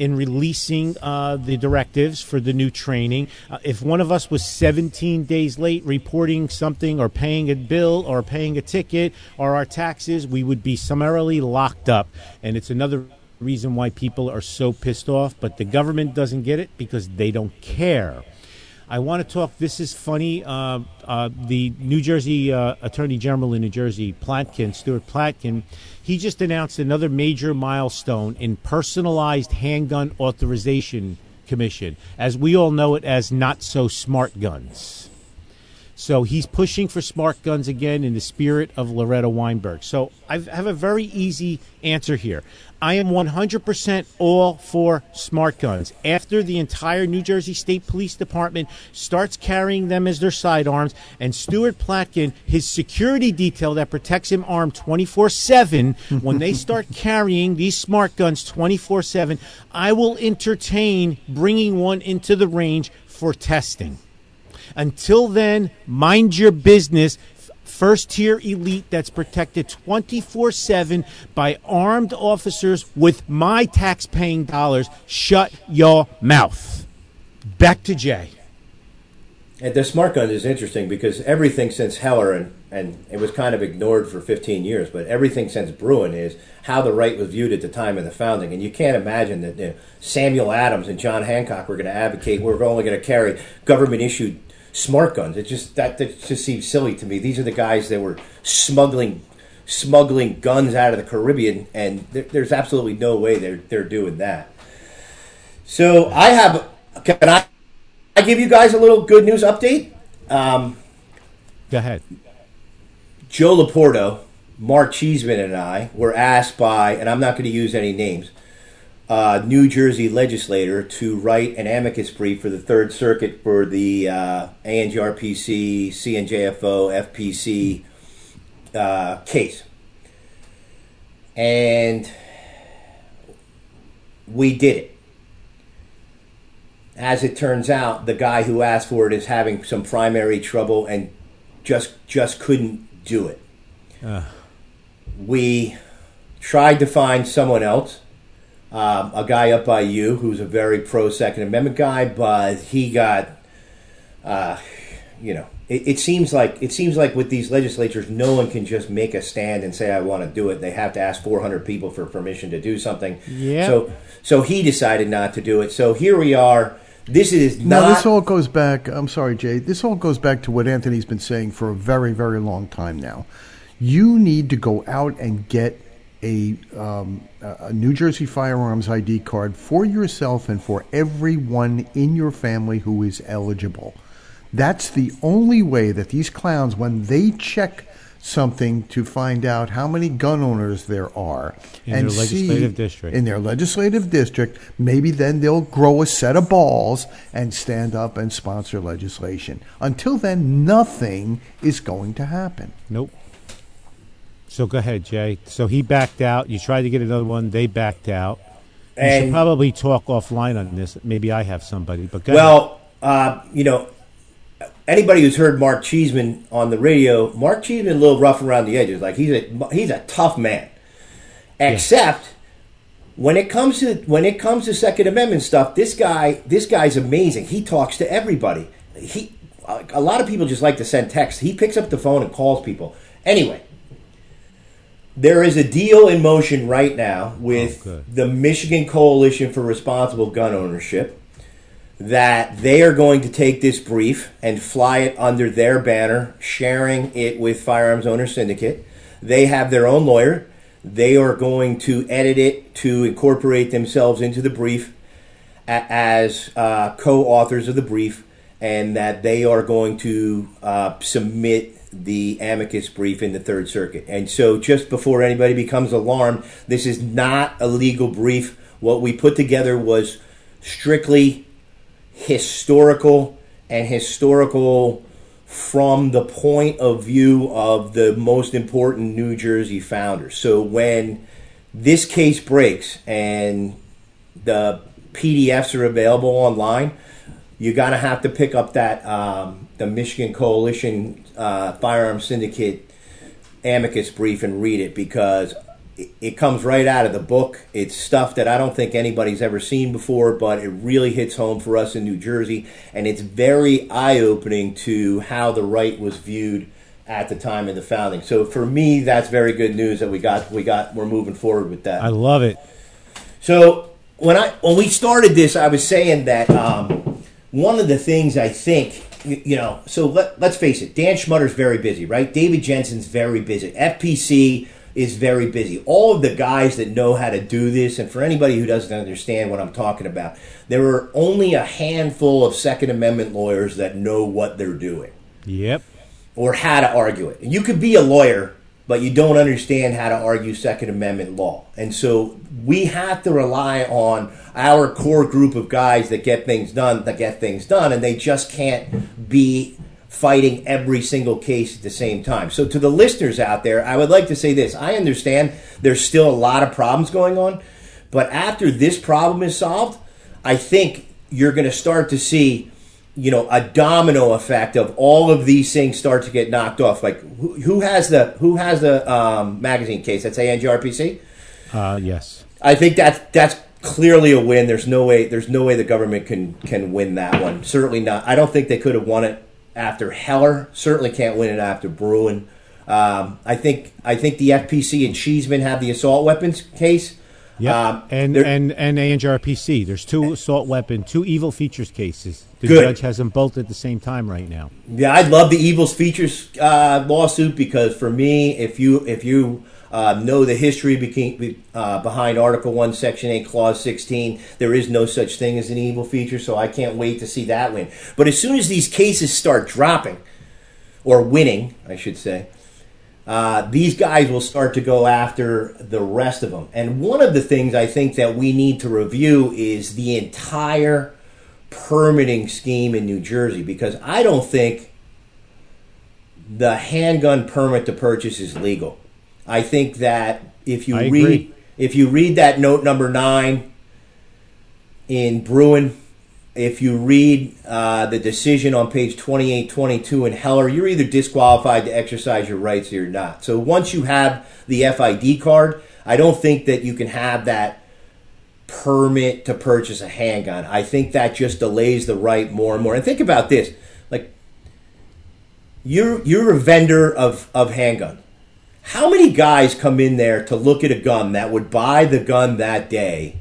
in releasing uh, the directives for the new training. Uh, if one of us was 17 days late reporting something or paying a bill or paying a ticket or our taxes, we would be summarily locked up. And it's another reason why people are so pissed off, but the government doesn't get it because they don't care. I want to talk. This is funny. Uh, uh, the New Jersey uh, Attorney General in New Jersey, Platkin, Stuart Platkin, he just announced another major milestone in personalized handgun authorization commission, as we all know it as not so smart guns. So he's pushing for smart guns again in the spirit of Loretta Weinberg. So I have a very easy answer here. I am 100% all for smart guns. After the entire New Jersey State Police Department starts carrying them as their sidearms, and Stuart Platkin, his security detail that protects him armed 24 7, when they start carrying these smart guns 24 7, I will entertain bringing one into the range for testing. Until then, mind your business first tier elite that's protected 24 7 by armed officers with my tax paying dollars. Shut your mouth. Back to Jay. And the smart gun is interesting because everything since Heller, and, and it was kind of ignored for 15 years, but everything since Bruen is how the right was viewed at the time of the founding. And you can't imagine that you know, Samuel Adams and John Hancock were going to advocate we're only going to carry government issued smart guns. It just that, that just seems silly to me. These are the guys that were smuggling smuggling guns out of the Caribbean, and there, there's absolutely no way they're they're doing that. So I have can I I give you guys a little good news update? Um, Go ahead. Joe Laporto, Mark Cheeseman, and I were asked by, and I'm not going to use any names, uh, New Jersey legislator to write an amicus brief for the Third Circuit for the uh, ANJRPC, CNJFO, FPC uh, case. And we did it. As it turns out, the guy who asked for it is having some primary trouble and just just couldn't do it. We tried to find someone else um, a guy up by you who's a very pro Second Amendment guy, but he got, uh, you know, it, it, seems like it seems like with these legislatures, no one can just make a stand and say I want to do it. They have to ask 400 people for permission to do something. Yeah. So so he decided not to do it. So here we are. This is not. Now, this all goes back. I'm sorry, Jay. This all goes back to what Anthony's been saying for a very, very long time now. You need to go out and get a, um, a New Jersey firearms ID card for yourself and for everyone in your family who is eligible. That's the only way that these clowns, when they check something to find out how many gun owners there are in and their legislative see district. in their legislative district, maybe then they'll grow a set of balls and stand up and sponsor legislation. Until then, nothing is going to happen. Nope. So go ahead, Jay. So he backed out. You tried to get another one. They backed out. You should probably talk offline on this. Maybe I have somebody. But. Well, uh, you know, anybody who's heard Mark Cheeseman on the radio, Mark Cheeseman a little rough around the edges. Like he's a he's a tough man. Except when it comes to when it comes to Second Amendment stuff, this guy this guy's amazing. He talks to everybody. He a lot of people just like to send texts. He picks up the phone and calls people. Anyway, there is a deal in motion right now with Oh, the Michigan Coalition for Responsible Gun Ownership that they are going to take this brief and fly it under their banner, sharing it with Firearms Owner Syndicate. They have their own lawyer. They are going to edit it to incorporate themselves into the brief as uh, co-authors of the brief, and that they are going to uh, submit the amicus brief in the Third Circuit. And so, just before anybody becomes alarmed, this is not a legal brief. What we put together was strictly historical and historical from the point of view of the most important New Jersey founders. So when this case breaks and the PDFs are available online, you're gonna have to pick up that um, the Michigan Coalition uh, Firearms Syndicate amicus brief and read it because it, it comes right out of the book. It's stuff that I don't think anybody's ever seen before, but it really hits home for us in New Jersey, and it's very eye opening to how the right was viewed at the time of the founding. So for me, that's very good news that we got we got we're moving forward with that. I love it. So when I when we started this, I was saying that um, one of the things I think you, you know. So let, let's face it, Dan Schmutter's very busy, right? David Jensen's very busy. FPC is very busy. All of the guys that know how to do this, and for anybody who doesn't understand what I'm talking about, there are only a handful of Second Amendment lawyers that know what they're doing Yep. or how to argue it. You could be a lawyer, but you don't understand how to argue Second Amendment law. And so we have to rely on our core group of guys that get things done, that get things done, and they just can't be fighting every single case at the same time. So to the listeners out there, I would like to say this. I understand there's still a lot of problems going on, but after this problem is solved, I think you're going to start to see you know a domino effect of all of these things start to get knocked off. Like who, who has the who has the um, magazine case that's ANJRPC Uh, yes. I think that's that's clearly a win. There's no way there's no way the government can can win that one. Certainly not. I don't think they could have won it after Heller. Certainly can't win it after Bruen. Um, I think I think the FPC and Cheeseman have the assault weapons case Yeah. Um, and, and and ANJRPC. There's two assault weapon, two evil features cases. The Good. judge has them both at the same time right now. Yeah, I'd love the Evils Features uh, lawsuit because for me, if you if you uh, know the history beca- uh, behind Article One, Section Eight, Clause Sixteen, there is no such thing as an evil feature. So I can't wait to see that win. But as soon as these cases start dropping or winning, I should say, uh, these guys will start to go after the rest of them. And one of the things I think that we need to review is the entire permitting scheme in New Jersey because I don't think the handgun permit to purchase is legal. I think that if you I read agree. if you read that note number nine in Bruen, if you read uh, the decision on page 28, 22 in Heller, you're either disqualified to exercise your rights or you're not. So once you have the FID card, I don't think that you can have that permit to purchase a handgun. I think that just delays the right more and more. And think about this: like you're you're a vendor of of handgun. How many guys come in there to look at a gun that would buy the gun that day,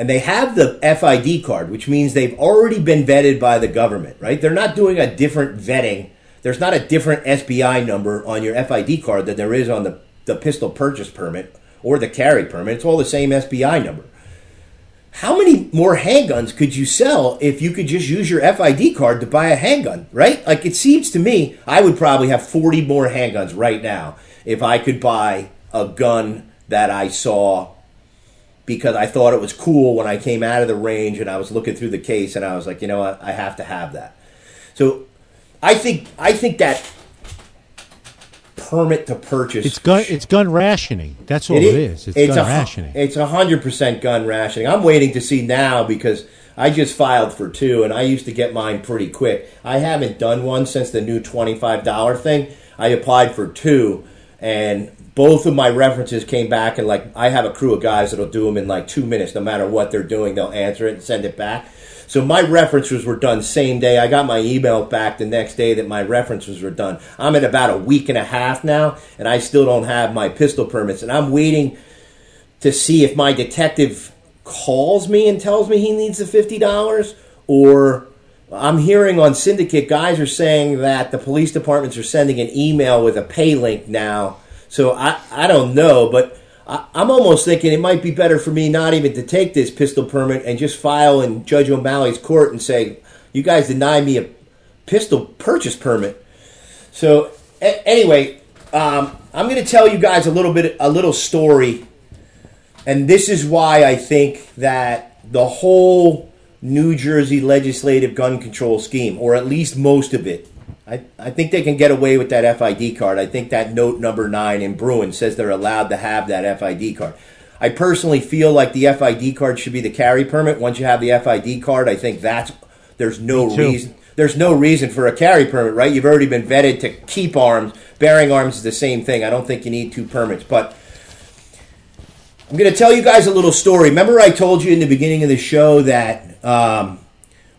and they have the FID card, which means they've already been vetted by the government, right? They're not doing a different vetting. There's not a different SBI number on your FID card than there is on the, the pistol purchase permit or the carry permit. It's all the same SBI number. How many more handguns could you sell if you could just use your FID card to buy a handgun, right? Like it seems to me, I would probably have 40 more handguns right now if I could buy a gun that I saw because I thought it was cool when I came out of the range and I was looking through the case and I was like, you know what, I have to have that. So I think I think that permit to purchase It's gun. It's gun rationing. That's all it is. It's, gun a, rationing. It's a hundred percent gun rationing. I'm waiting to see now because I just filed for two, and I used to get mine pretty quick. I haven't done one since the new twenty five dollar thing. I applied for two, and both of my references came back and like I have a crew of guys that'll do them in like two minutes, no matter what they're doing, they'll answer it and send it back. So my references were done same day. I got my email back the next day that my references were done. I'm at about a week and a half now, and I still don't have my pistol permits, and I'm waiting to see if my detective calls me and tells me he needs the fifty dollars, or I'm hearing on Syndicate guys are saying that the police departments are sending an email with a pay link now. So I I don't know, but I, am almost thinking it might be better for me not even to take this pistol permit and just file in Judge O'Malley's court and say, you guys denied me a pistol purchase permit. So a- anyway, um, I'm going to tell you guys a little bit, a little story, and this is why I think that the whole New Jersey legislative gun control scheme, or at least most of it, I, I think they can get away with that FID card. I think that note number nine in Bruen says they're allowed to have that FID card. I personally feel like the FID card should be the carry permit. Once you have the FID card, I think that's there's no reason there's no reason for a carry permit, right? You've already been vetted to keep arms. Bearing arms is the same thing. I don't think you need two permits, but I'm going to tell you guys a little story. Remember, I told you in the beginning of the show that um,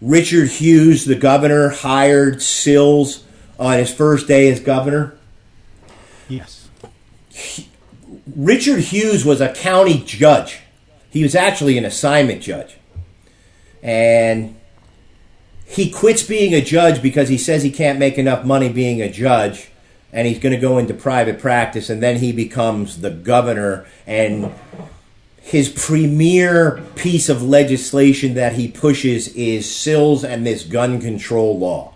Richard Hughes, the governor, hired Sills on his first day as governor? Yes. He, Richard Hughes was a county judge. He was actually an assignment judge. And he quits being a judge because he says he can't make enough money being a judge and he's going to go into private practice and then he becomes the governor and his premier piece of legislation that he pushes is Sills and this gun control law,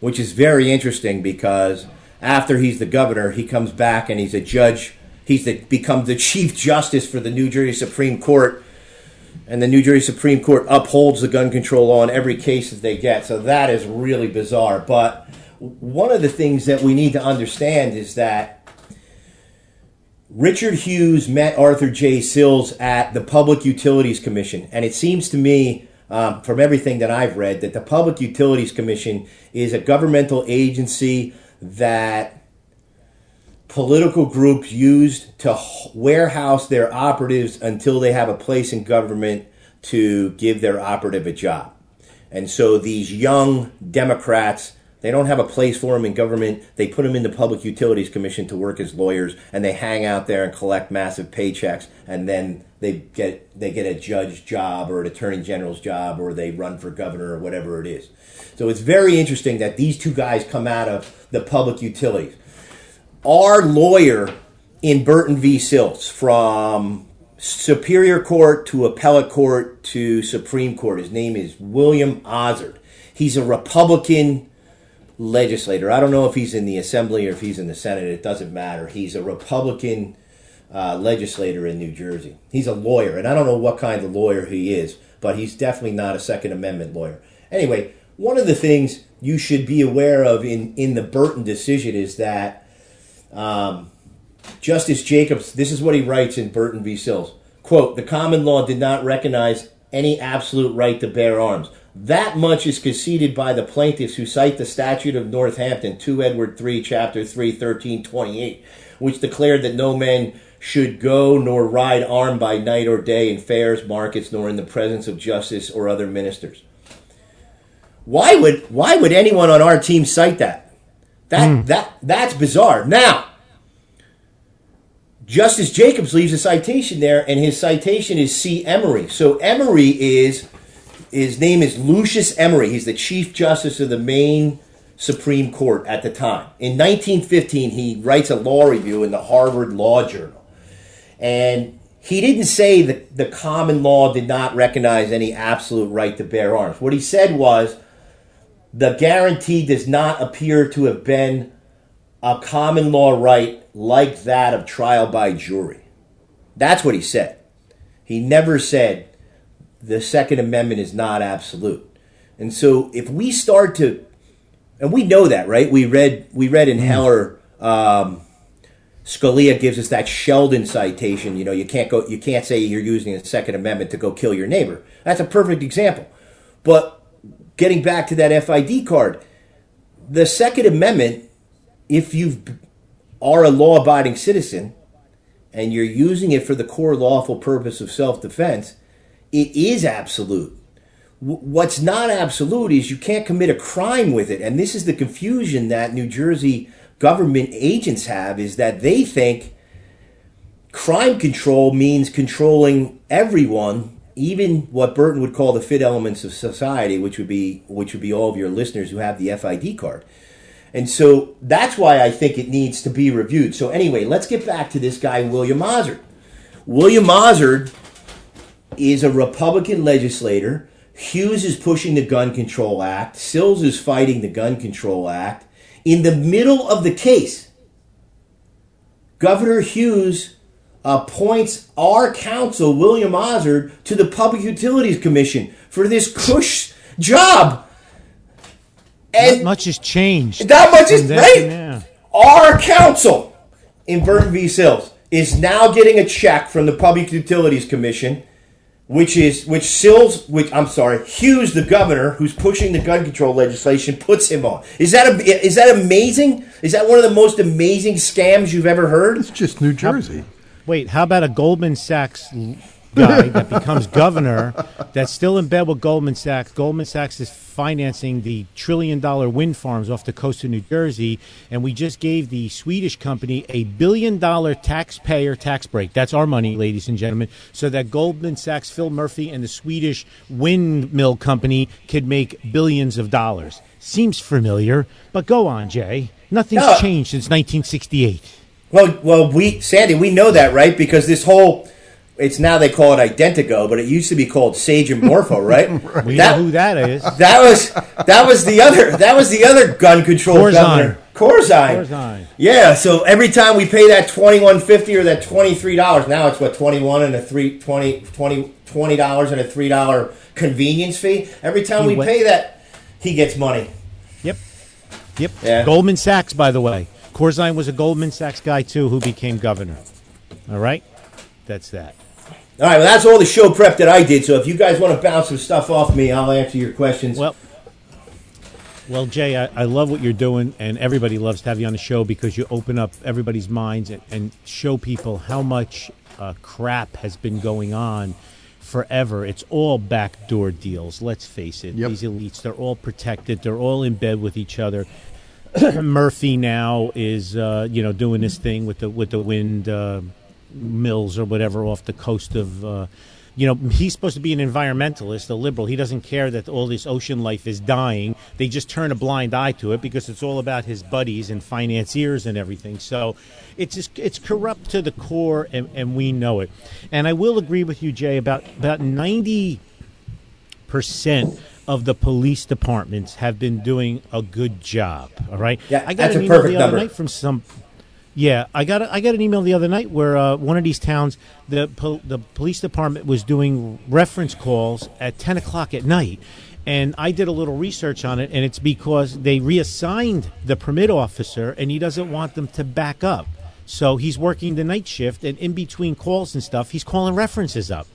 which is very interesting because after he's the governor, he comes back and he's a judge. He's the, the chief justice for the New Jersey Supreme Court, and the New Jersey Supreme Court upholds the gun control law in every case that they get. So that is really bizarre. But one of the things that we need to understand is that Richard Hughes met Arthur J. Sills at the Public Utilities Commission, and it seems to me, um, from everything that I've read, that the Public Utilities Commission is a governmental agency that political groups used to warehouse their operatives until they have a place in government to give their operative a job. And so these young Democrats they don't have a place for them in government. They put them in the Public Utilities Commission to work as lawyers, and they hang out there and collect massive paychecks, and then they get they get a judge job or an attorney general's job, or they run for governor or whatever it is. So it's very interesting that these two guys come out of the public utilities. Our lawyer in Burton v. Sills, from Superior Court to Appellate Court to Supreme Court, his name is William Ozard. He's a Republican legislator. I don't know if he's in the Assembly or if he's in the Senate. It doesn't matter. He's a Republican uh, legislator in New Jersey. He's a lawyer, and I don't know what kind of lawyer he is, but he's definitely not a Second Amendment lawyer. Anyway, one of the things you should be aware of in, in the Burton decision is that um, Justice Jacobs, this is what he writes in Burton v. Sills. Quote, the common law did not recognize any absolute right to bear arms. That much is conceded by the plaintiffs who cite the statute of Northampton, 2 Edward 3, chapter 3, 13, 28, which declared that no man should go nor ride armed by night or day in fairs, markets, nor in the presence of justice or other ministers. Why would why would anyone on our team cite that? That mm. that that's bizarre. Now, Justice Jacobs leaves a citation there, and his citation is C. Emery. So Emery is his name is Lucius Emery. He's the Chief Justice of the Maine Supreme Court at the time. In 1915, he writes a law review in the Harvard Law Journal. And he didn't say that the common law did not recognize any absolute right to bear arms. What he said was the guarantee does not appear to have been a common law right like that of trial by jury. That's what he said. He never said the Second Amendment is not absolute. And so if we start to, and we know that, right? We read we read in mm. Heller, um, Scalia gives us that Sheldon citation. You know, you can't go, you can't say you're using the Second Amendment to go kill your neighbor. That's a perfect example. But getting back to that FID card, the Second Amendment, if you are a law-abiding citizen, and you're using it for the core lawful purpose of self defense, it is absolute. What's not absolute is you can't commit a crime with it. And this is the confusion that New Jersey government agents have is that they think crime control means controlling everyone, even what Burton would call the fit elements of society, which would be which would be all of your listeners who have the FID card. And so that's why I think it needs to be reviewed. So anyway, let's get back to this guy William Mossad. William Mossad is a Republican legislator. Hughes is pushing the Gun Control Act. Sills is fighting the Gun Control Act. In the middle of the case, Governor Hughes appoints our counsel, William Mossad, to the Public Utilities Commission for this cush job. And not much has changed. Not much is right. Our counsel in Burton v. Sills is now getting a check from the Public Utilities Commission which is which Sills, which I'm sorry, Hughes, the governor, who's pushing the gun control legislation, puts him on. Is that a, is that amazing? Is that one of the most amazing scams you've ever heard? It's just New Jersey. How, wait, how about a Goldman Sachs guy that becomes governor that's still in bed with Goldman Sachs. Goldman Sachs is financing the trillion dollar wind farms off the coast of New Jersey. And we just gave the Swedish company a billion dollar taxpayer tax break. That's our money, ladies and gentlemen. So that Goldman Sachs, Phil Murphy, and the Swedish windmill company could make billions of dollars. Seems familiar, but go on, Jay. Nothing's no. changed since 1968. Well, well, we Sandy, we know that, right? Because this whole it's now they call it Identigo, but it used to be called Sage and Morpho, right? right. We that, know who that is. That was that was the other that was the other gun control Corzine. governor. Corzine. Corzine. Yeah, so every time we pay that twenty one fifty or that twenty three dollars, now it's what twenty one and a three twenty twenty twenty dollars and a three dollar convenience fee. Every time he we went. pay that, he gets money. Yep. Yep. Yeah. Goldman Sachs, by the way. Corzine was a Goldman Sachs guy too, who became governor. All right, that's that. All right, well, that's all the show prep that I did. So if you guys want to bounce some stuff off me, I'll answer your questions. Well, well, Jay, I, I love what you're doing, and everybody loves to have you on the show because you open up everybody's minds and, and show people how much uh, crap has been going on forever. It's all backdoor deals. Let's face it. Yep. These elites, they're all protected. They're all in bed with each other. Murphy now is, uh, you know, doing this thing with the with the wind. Uh, mills or whatever off the coast of. Uh, you know, he's supposed to be an environmentalist, a liberal. He doesn't care that all this ocean life is dying. They just turn a blind eye to it because it's all about his buddies and financiers and everything. So it's just, it's corrupt to the core, and, and we know it. And I will agree with you, Jay, about about ninety percent of the police departments have been doing a good job. All right. Yeah, I got an email the other number. night from some yeah, I got a, I got an email the other night where uh, one of these towns, the the police department was doing reference calls at ten o'clock at night, and I did a little research on it, and it's because they reassigned the permit officer, and he doesn't want them to back up, so he's working the night shift, and in between calls and stuff, he's calling references up.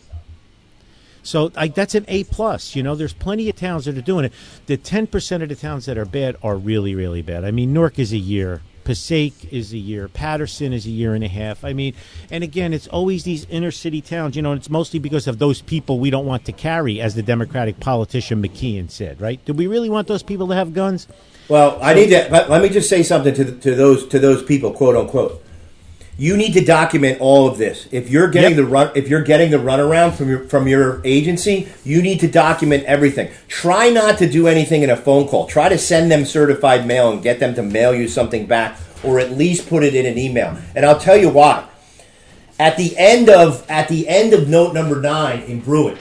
So I, that's an A plus. You know, there's plenty of towns that are doing it. The ten percent of the towns that are bad are really, really bad. I mean, Newark is a year. Passaic is a year. Paterson is a year and a half. I mean, and again, it's always these inner city towns, you know, and it's mostly because of those people we don't want to carry, as the Democratic politician McKeon said, right? Do we really want those people to have guns? Well, I need to, let me just say something to, to those to those people, quote unquote you need to document all of this. If you're getting yep. the run, if you're getting the runaround from your from your agency, you need to document everything. Try not to do anything in a phone call. Try to send them certified mail and get them to mail you something back, or at least put it in an email. And I'll tell you why. At the end of at the end of note number nine in Bruen,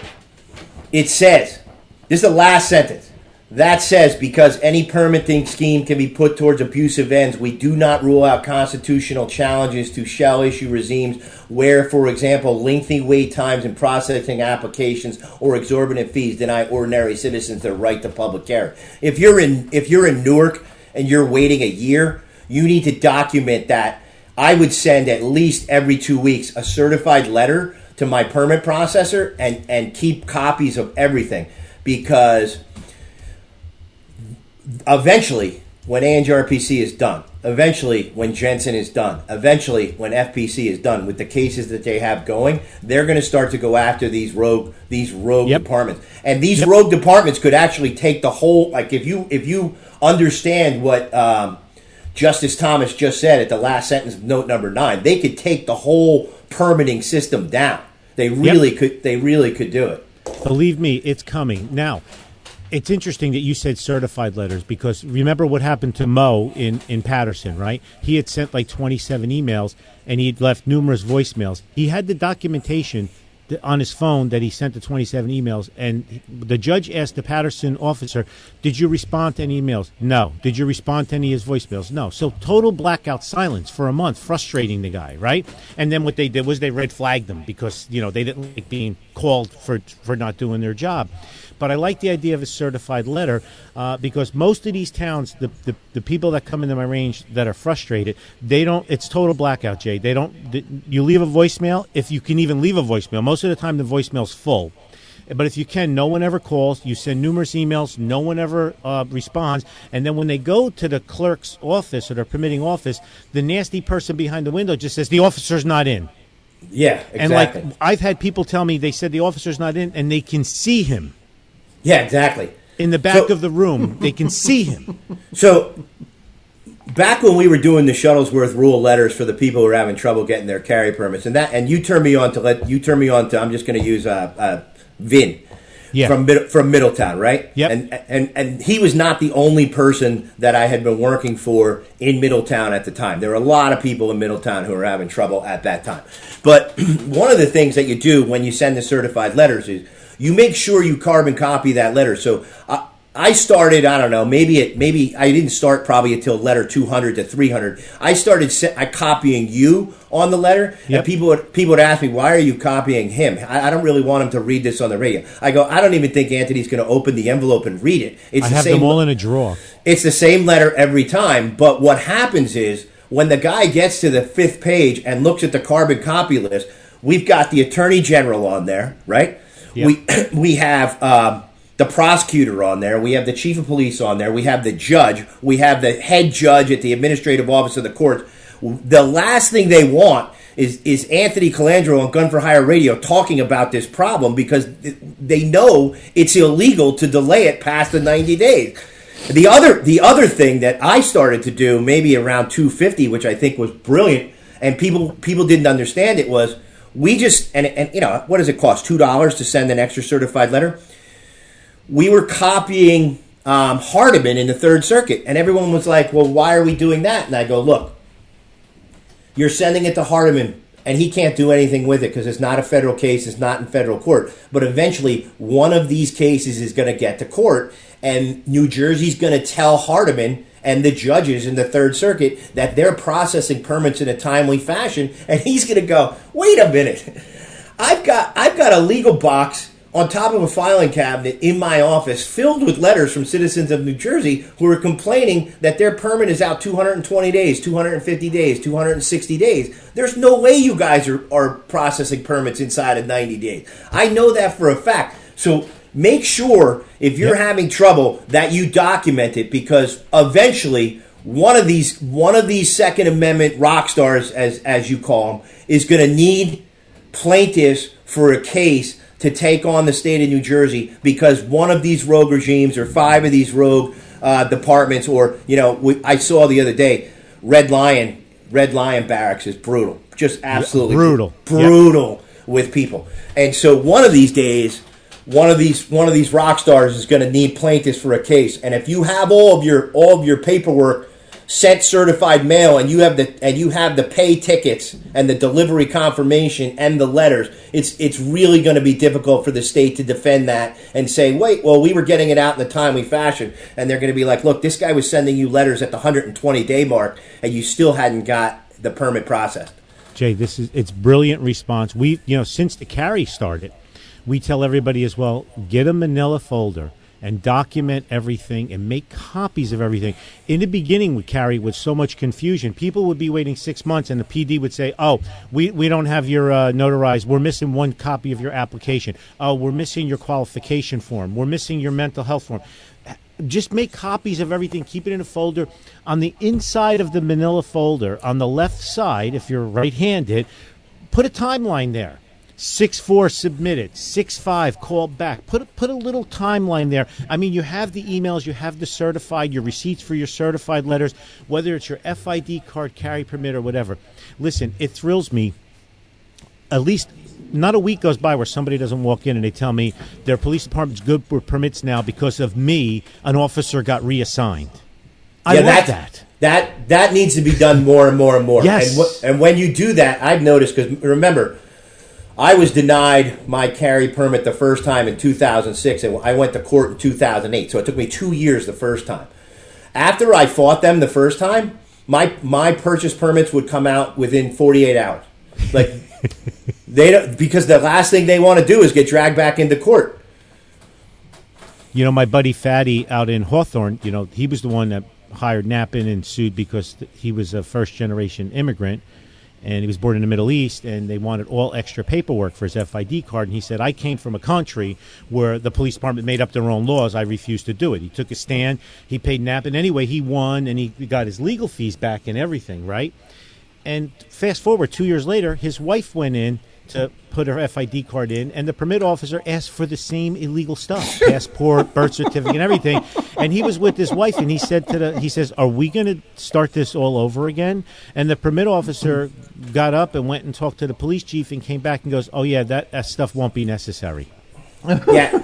it says, "This is the last sentence." That says because any permitting scheme can be put towards abusive ends, we do not rule out constitutional challenges to shall issue regimes where, for example, lengthy wait times in processing applications or exorbitant fees deny ordinary citizens their right to public care. If you're in if you're in Newark and you're waiting a year, you need to document that. I would send at least every two weeks a certified letter to my permit processor and, and keep copies of everything because eventually when ANJRPC is done, eventually when Jensen is done, eventually when FPC is done with the cases that they have going, they're going to start to go after these rogue these rogue Yep. departments. And these Yep. rogue departments could actually take the whole like if you if you understand what um, Justice Thomas just said at the last sentence of note number 9, they could take the whole permitting system down. They really could they really could do it. Believe me, it's coming. Now, it's interesting that you said certified letters because remember what happened to Mo in, in Paterson, right? He had sent like 27 emails and he'd left numerous voicemails. He had the documentation on his phone that he sent the 27 emails, and the judge asked the Paterson officer, Did you respond to any emails? No. Did you respond to any of his voicemails? No. So total blackout silence for a month, frustrating the guy, right? And then what they did was they red flagged them because, you know, they didn't like being called for, for not doing their job. But I like the idea of a certified letter uh, because most of these towns, the, the, the people that come into my range that are frustrated, they don't. It's total blackout, Jay. They don't. th- You leave a voicemail if you can even leave a voicemail. Most of the time, the voicemail's full. But if you can, no one ever calls. You send numerous emails. No one ever uh, responds. And then when they go to the clerk's office or their permitting office, the nasty person behind the window just says the officer's not in. Yeah, exactly. And like I've had people tell me they said the officer's not in, and they can see him yeah, exactly. in the back So- of the room. They can see him. So back when we were doing the Shuttlesworth rule letters for the people who are having trouble getting their carry permits, and that, and you turned me on to let you turn me on to. I'm just going to use uh, uh, Vin. Yeah. From from Middletown, right? Yep. And and and he was not the only person that I had been working for in Middletown at the time. There were a lot of people in Middletown who were having trouble at that time. But one of the things that you do when you send the certified letters is you make sure you carbon copy that letter. So I, I started, I don't know, maybe it, maybe I didn't start probably until letter 200 to 300. I started se- I copying you on the letter, Yep. and people would people would ask me, "Why are you copying him?" I, I don't really want him to read this on the radio. I go, I don't even think Anthony's going to open the envelope and read it. It's I the have same them all in a drawer. it's the same letter every time, but what happens is when the guy gets to the fifth page and looks at the carbon copy list, we've got the attorney general on there, right? Yep. We we have um, the prosecutor on there, we have the chief of police on there, we have the judge, we have the head judge at the administrative office of the court. The last thing they want is is Anthony Calandro on Gun for Hire Radio talking about this problem because they know it's illegal to delay it past the 90 days. The other the other thing that I started to do maybe around 250 which I think was brilliant and people people didn't understand it was we just and and you know what does it cost $2 to send an extra certified letter? We were copying um, Hardiman in the Third Circuit and everyone was like, "Well, why are we doing that?" And I go, "Look, you're sending it to Hardiman, and he can't do anything with it because it's not a federal case, it's not in federal court. But eventually, one of these cases is going to get to court, and New Jersey's going to tell Hardiman and the judges in the Third Circuit that they're processing permits in a timely fashion, and he's going to go, wait a minute. I've got I've got a legal box on top of a filing cabinet in my office filled with letters from citizens of New Jersey who are complaining that their permit is out 220 days, 250 days, 260 days. There's no way you guys are, are processing permits inside of 90 days. I know that for a fact. So make sure if you're Yep. having trouble that you document it because eventually one of these one of these Second Amendment rock stars, as as you call them, is going to need plaintiffs for a case to take on the state of New Jersey because one of these rogue regimes or five of these rogue uh, departments, or you know, we, I saw the other day, Red Lion, Red Lion Barracks is brutal, just absolutely brutal. brutal with people, and so one of these days. One of these one of these rock stars is going to need plaintiffs for a case, and if you have all of your all of your paperwork sent certified mail and you have the and you have the pay tickets and the delivery confirmation and the letters it's it's really going to be difficult for the state to defend that and say wait well we were getting it out in a timely fashion. And they're going to be like look this guy was sending you letters at the 120 day mark and you still hadn't got the permit processed. Jay, this is it's brilliant response. We, you know, since the carry started, we tell everybody as well, get a manila folder and document everything and make copies of everything. In the beginning we carry with so much confusion, people would be waiting 6 months and the PD would say, "Oh, we we don't have your uh, notarized. We're missing one copy of your application. Oh, we're missing your qualification form. We're missing your mental health form." just make copies of everything. Keep it in a folder. On the inside of the manila folder, on the left side, if you're right handed, put a timeline there. Six four submitted, six five called back. Put put a little timeline there. I mean, you have the emails, you have the certified, your receipts for your certified letters, whether it's your FID card, carry permit, or whatever. Listen, it thrills me. At least not a week goes by where somebody doesn't walk in and they tell me their police department's good with permits now because of me. An officer got reassigned. I Yeah, love that- that. That that needs to be done more and more and more. Yes. And, wh- and when you do that, I've noticed because remember, I was denied my carry permit the first time in 2006, and I went to court in 2008. So it took me two years the first time. After I fought them the first time, my my purchase permits would come out within 48 hours. Like they don't because the last thing they want to do is get dragged back into court. You know, my buddy Fatty out in Hawthorne, you know, he was the one that hired Nappen and sued because he was a first generation immigrant and he was born in the Middle East and they wanted all extra paperwork for his FID card. And he said, I came from a country where the police department made up their own laws. I refused to do it. He took a stand, he paid Nappen. Anyway, he won and he got his legal fees back and everything, right? And fast forward two years later, his wife went in to put her FID card in, and the permit officer asked for the same illegal stuff passport, birth certificate, and everything. And he was with his wife, and he said to the, he says, Are we going to start this all over again? And the permit officer got up and went and talked to the police chief and came back and goes, Oh, yeah, that, that stuff won't be necessary. Yeah.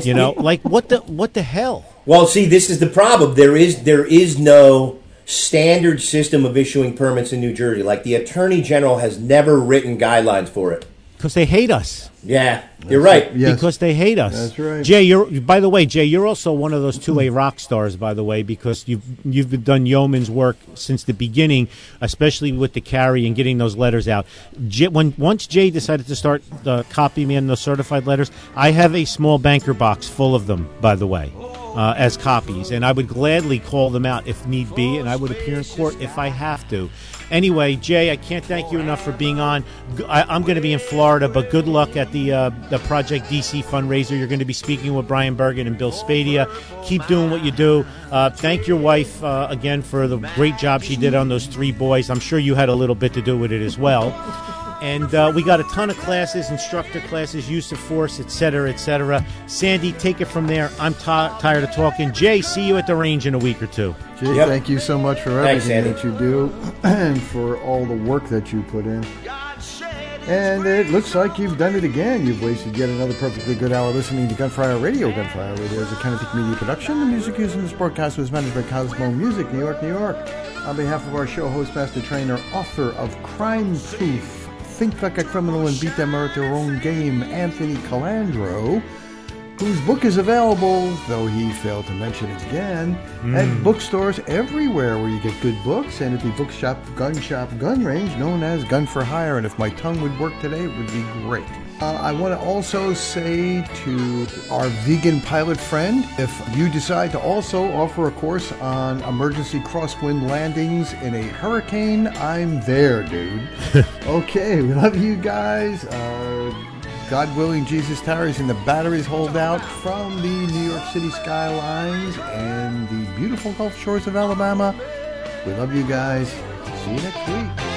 You know, like what the what the hell? Well, see, this is the problem. There is there is no standard system of issuing permits in New Jersey. Like the Attorney General has never written guidelines for it. Because they hate us. Yeah, you're right. Yes. because they hate us. That's right. Jay, you're by the way, Jay, you're also one of those two A rock stars, by the way, because you've you've done yeoman's work since the beginning, especially with the carry and getting those letters out. Jay, when once Jay decided to start uh, copying me in those certified letters, I have a small banker box full of them, by the way. Uh, as copies, and I would gladly call them out if need be, and I would appear in court if I have to. Anyway, Jay, I can't thank you enough for being on. I, am going to be in Florida, but good luck at the uh, the Project DC fundraiser. You're going to be speaking with Brian Bergen and Bill Spadea. Keep doing what you do. Uh, thank your wife uh, again for the great job she did on those three boys. I'm sure you had a little bit to do with it as well. And uh, we got a ton of classes, instructor classes, use of force, et cetera, et cetera. Sandy, take it from there. I'm ti tired of talking. Jay, see you at the range in a week or two. Jay, Yep. thank you so much for everything Andy. that you do and for all the work that you put in. And it looks like you've done it again. You've wasted yet another perfectly good hour listening to Gun For Hire Radio. Gun For Hire Radio is a Kinetic Media production. The music used in this broadcast was managed by Cosmo Music, New York, New York. On behalf of our show host, master trainer, author of Crime Proof, Think Like a Criminal and Beat Them at Their Own Game, Anthony Colandro, whose book is available, though he failed to mention it again, hmm. at bookstores everywhere where you get good books, and at the bookshop, gun shop, gun range known as Gun for Hire. And if my tongue would work today, it would be great. Uh, I want to also say to our vegan pilot friend, if you decide to also offer a course on emergency crosswind landings in a hurricane, I'm there, dude. okay, we love you guys. Uh, God willing, Jesus tarries and the batteries hold out from the New York City skylines and the beautiful Gulf shores of Alabama. We love you guys. See you next week.